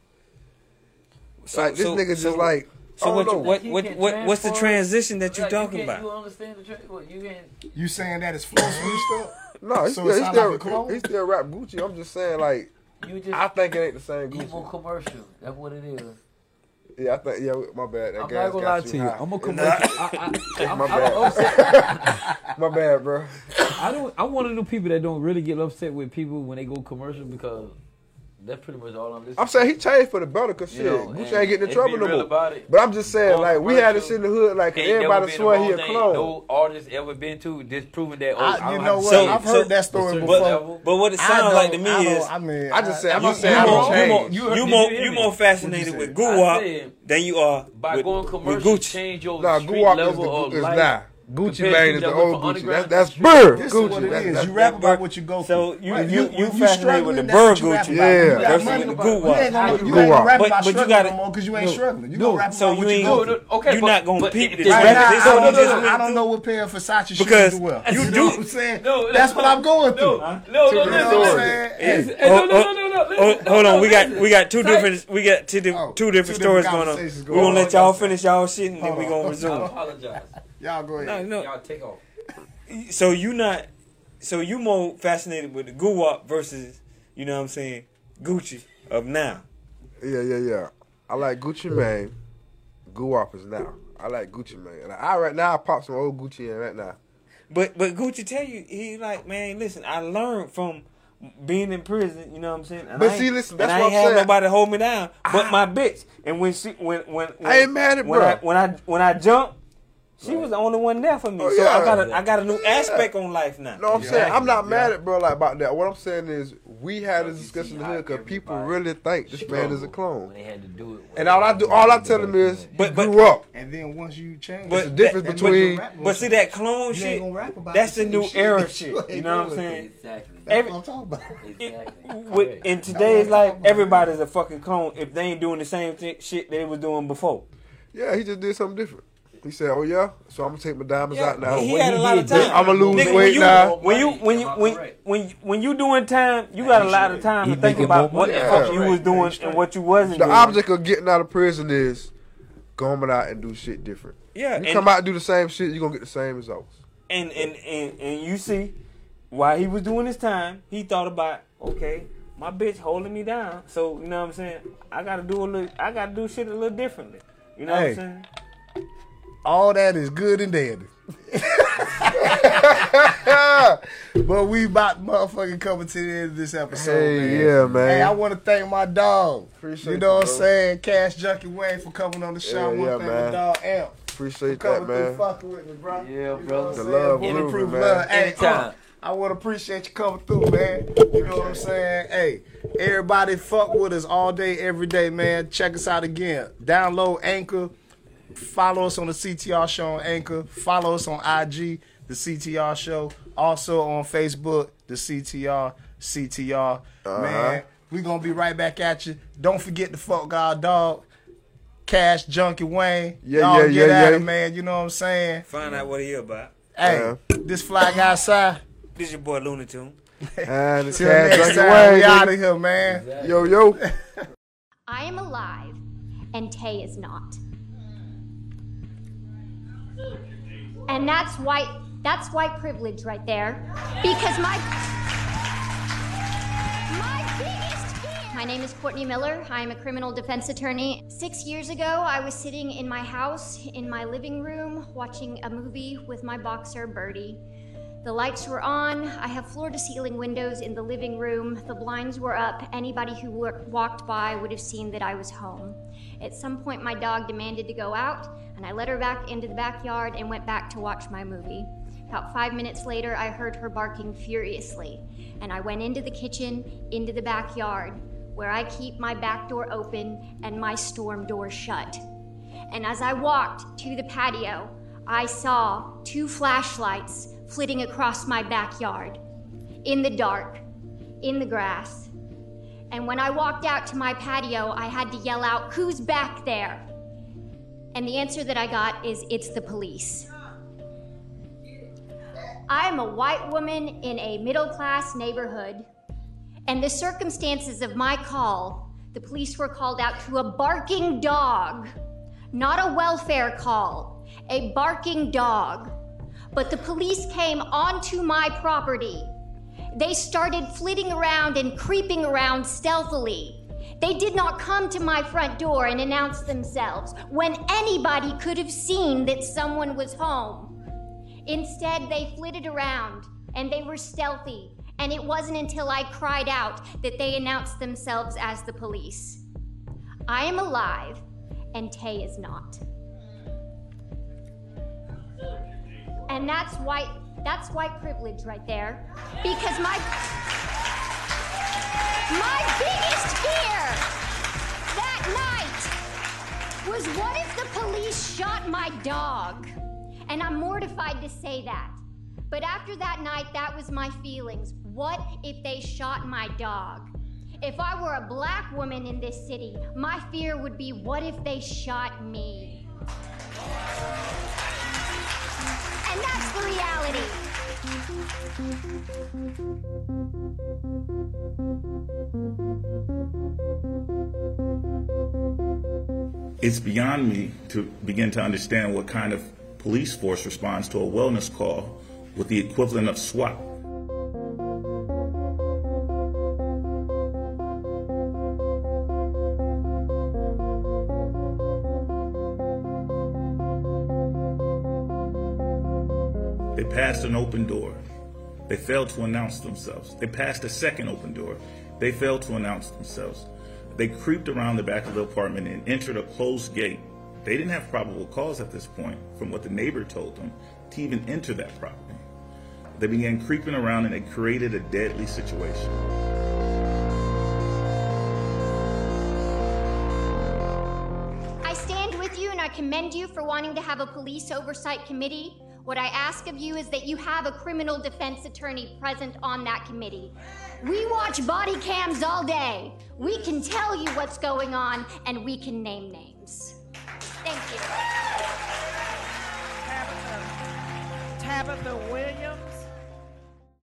So-
like this
so-
nigga just like.
So
I
what,
don't know.
what what what what's the transition that you
Like,
talking
can't-
about?
You understand the tra- what you can't.
You saying that it's flow switched up?
No, he's,
So
still,
it
he
sound
still,
like a clone?
he still rap Gucci. I'm just saying, like,
You just
I think it ain't the same Gucci.
evil
Gucci.
commercial. That's what it is.
Yeah, I think, yeah, my bad. That
I'm not gonna lie to you.
high.
I'm a
It's
commercial.
not-
I, I, *laughs* I'm,
my
I'm
bad.
upset. *laughs*
my bad, bro.
I don't. I'm one of the people that don't really get upset with people when they go commercial because that's pretty much all I'm listening.
I'm saying he changed for the better because
You
shit,
know,
Gucci ain't getting in trouble no more.
about it.
But I'm just saying, like, we had this
commercial
in the hood, like everybody
been
swear he a
wrong
clone.
No artist ever been to disproving that. Oh,
I-
I
you
don't
know
have
what?
to
I've heard that story
but,
before.
But what it
I
sounds like to me
I
is,
I mean,
I just said- I'm just saying,
I
I
you
don't
more,
change.
you more,
You
you,
heard- did
more,
you hear
more fascinated with
you
say?
Guwap than you are
By
with,
going
with
commercial,
Gucci.
change your
Nah,
street
is,
level of life.
Nah. Gucci Mane is the
that
old Gucci. That's, that's
to
Bird
This is what it
That's-
is.
that's-
You rap about what you go
So
through.
you
Right.
you
When
you
you
fascinated with the
struggling, that's what you rap
Gucci
about.
Yeah.
You got
versus
money,
the
but You ain't gonna, you
Guwap.
ain't gonna rap
But-
about
but you gotta-
no more because you ain't
no,
struggling. You
no.
gonna rap
So
about
you
what you
ain't
go
No,
through.
okay,
You're not gonna
but
peep this
it-
Right
rap-
now,
this
I, don't know,
went
I don't
through.
know what pair of Versace shoes
Because
to wear.
you
You
do-
I'm saying?
No,
That's what I'm going through.
No, no, no, no, no,
You know what I'm
stories.
saying?
It's-
Hey,
hey, no,
Oh,
no,
oh, oh,
listen.
hold on, we got we got two different we got two, di-
Oh,
two different stories going on.
conversations
We gonna let y'all finish y'all shit and then we
on.
gonna
I
resume.
apologize.
Y'all go
No,
ahead.
no.
Y'all take off.
So you not so you more fascinated with the Guwap versus you know what I'm saying Gucci of now.
Yeah, yeah, yeah. I like Gucci Mane. Guwap is now. I like Gucci Mane. And I right now I pop some old Gucci in right now.
But but Gucci tell you he like man listen I learned from being in prison you know what I'm saying. And
But
I
see, listen,
and
that's
I
what
ain't
I'm
have
saying.
nobody hold me down but ah. my bitch. And when she when when, when
I ain't mad at
when
bro.
I, when I when I jump, She was the only one there for me.
Oh,
so
yeah.
I got a I got a new aspect on life now.
No, I'm saying I'm not mad at bro like about that. What I'm saying is we had a discussion in the hood because people really think this man is a clone.
They had to do it.
And all I do, all I tell him is,
But-
he
but-
grew up.
And then once you change,
But the difference
that-
between-
but, but see that clone shit.
gonna rap about
That's
the
the new
shit
era shit.
you
know what I'm *laughs* saying?
Exactly.
That's
Every-
what I'm talking about.
Exactly.
With, in today's life, everybody's a fucking clone if they ain't doing the same thi- shit they was doing before.
Yeah, he just did something different. He said, "Oh yeah, so I'm gonna take my diamonds
Yeah,
out now.
he had a lot of time.
I'm gonna lose
Nigga, when
weight
you,
now."
When you when you
Am
when when you, when you doing time, you got a lot of time
He
to think
making
about
more
what the
money.
fuck
Yeah.
you was doing and what you wasn't doing.
The
doing.
object of getting out of prison is going out and do shit different.
Yeah,
you
and-
come out and do the same shit, you're gonna get the same results.
and and and and you see, while he was doing his time, he thought about okay, my bitch holding me down, so you know what I'm saying. I gotta do a little, I gotta do shit a little differently. You know
Hey.
what I'm saying?
All that is good and dandy. *laughs* but we about motherfucking coming to the end of this episode.
Hey,
man.
yeah, man.
Hey, I want to thank my dog.
Appreciate
you know
you,
what I'm saying? Kash Junky Wane for coming on the show.
Yeah,
I want
yeah,
thank
man.
my dog Amp for
Appreciate
coming
that,
through
man.
fucking with me, bro.
Yeah,
You know
bro.
The
I'm saying?
love
Bulletproof
moving, man.
love. Hey,
Anytime.
uh, I want to appreciate you coming through, man. You know what I'm saying? Hey, everybody fuck with us all day, every day, man. Check us out again. Download Anchor. Follow us on the CTR show on Anchor. Follow us on IG, the CTR show. Also on Facebook, the CTR, CTR.
Uh-huh.
Man, we going to be right back at you. Don't forget to fuck our dog. Kash Junky Wane.
Yeah,
Y'all
yeah,
get
yeah,
at
yeah.
it, man. You know what I'm saying?
Find out what he about.
Hey,
Uh-huh.
this fly guy outside.
This your boy Looney Tune.
And it's *laughs*
Till
Cash
next
Junkie
time,
Wayne,
we out of here, man.
Yo, yo. *laughs*
I am alive, and Tay is not. And that's white that's white privilege right there. Because my my biggest fear My name is Courtney Miller. I am a criminal defense attorney. Six years ago, I was sitting in my house, in my living room, watching a movie with my boxer, Birdie. The lights were on. I have floor to ceiling windows in the living room. The blinds were up. Anybody who walked by would have seen that I was home. At some point, my dog demanded to go out, and I let her back into the backyard and went back to watch my movie. About five minutes later, I heard her barking furiously, and I went into the kitchen, into the backyard, where I keep my back door open and my storm door shut. And as I walked to the patio, I saw two flashlights flitting across my backyard, in the dark, in the grass. And when I walked out to my patio, I had to yell out, Who's back there? And the answer that I got is, It's the police. I am a white woman in a middle class neighborhood, and the circumstances of my call, the police were called out to a barking dog, not a welfare call, a barking dog. But the police came onto my property. They started flitting around and creeping around stealthily. They did not come to my front door and announce themselves when anybody could have seen that someone was home. Instead, they flitted around and they were stealthy, and it wasn't until I cried out that they announced themselves as the police. I am alive, and Tay is not. And that's white that's white privilege right there. Because my my biggest fear that night was what if the police shot my dog? And I'm mortified to say that. But after that night, that was my feelings. What if they shot my dog? If I were a black woman in this city, my fear would be what if they shot me? And that's the reality.
It's beyond me to begin to understand what kind of police force responds to a wellness call with the equivalent of SWAT. They passed an open door. They failed to announce themselves. They passed a second open door. They failed to announce themselves. They creeped around the back of the apartment and entered a closed gate They didn't have probable cause at this point, from what the neighbor told them, to even enter that property. They began creeping around and it created a deadly situation.
I stand with you and I commend you for wanting to have a police oversight committee. What I ask of you is that you have a criminal defense attorney present on that committee. We watch body cams all day. We can tell you what's going on and we can name names. Thank you.
Tabitha Tabitha Williams.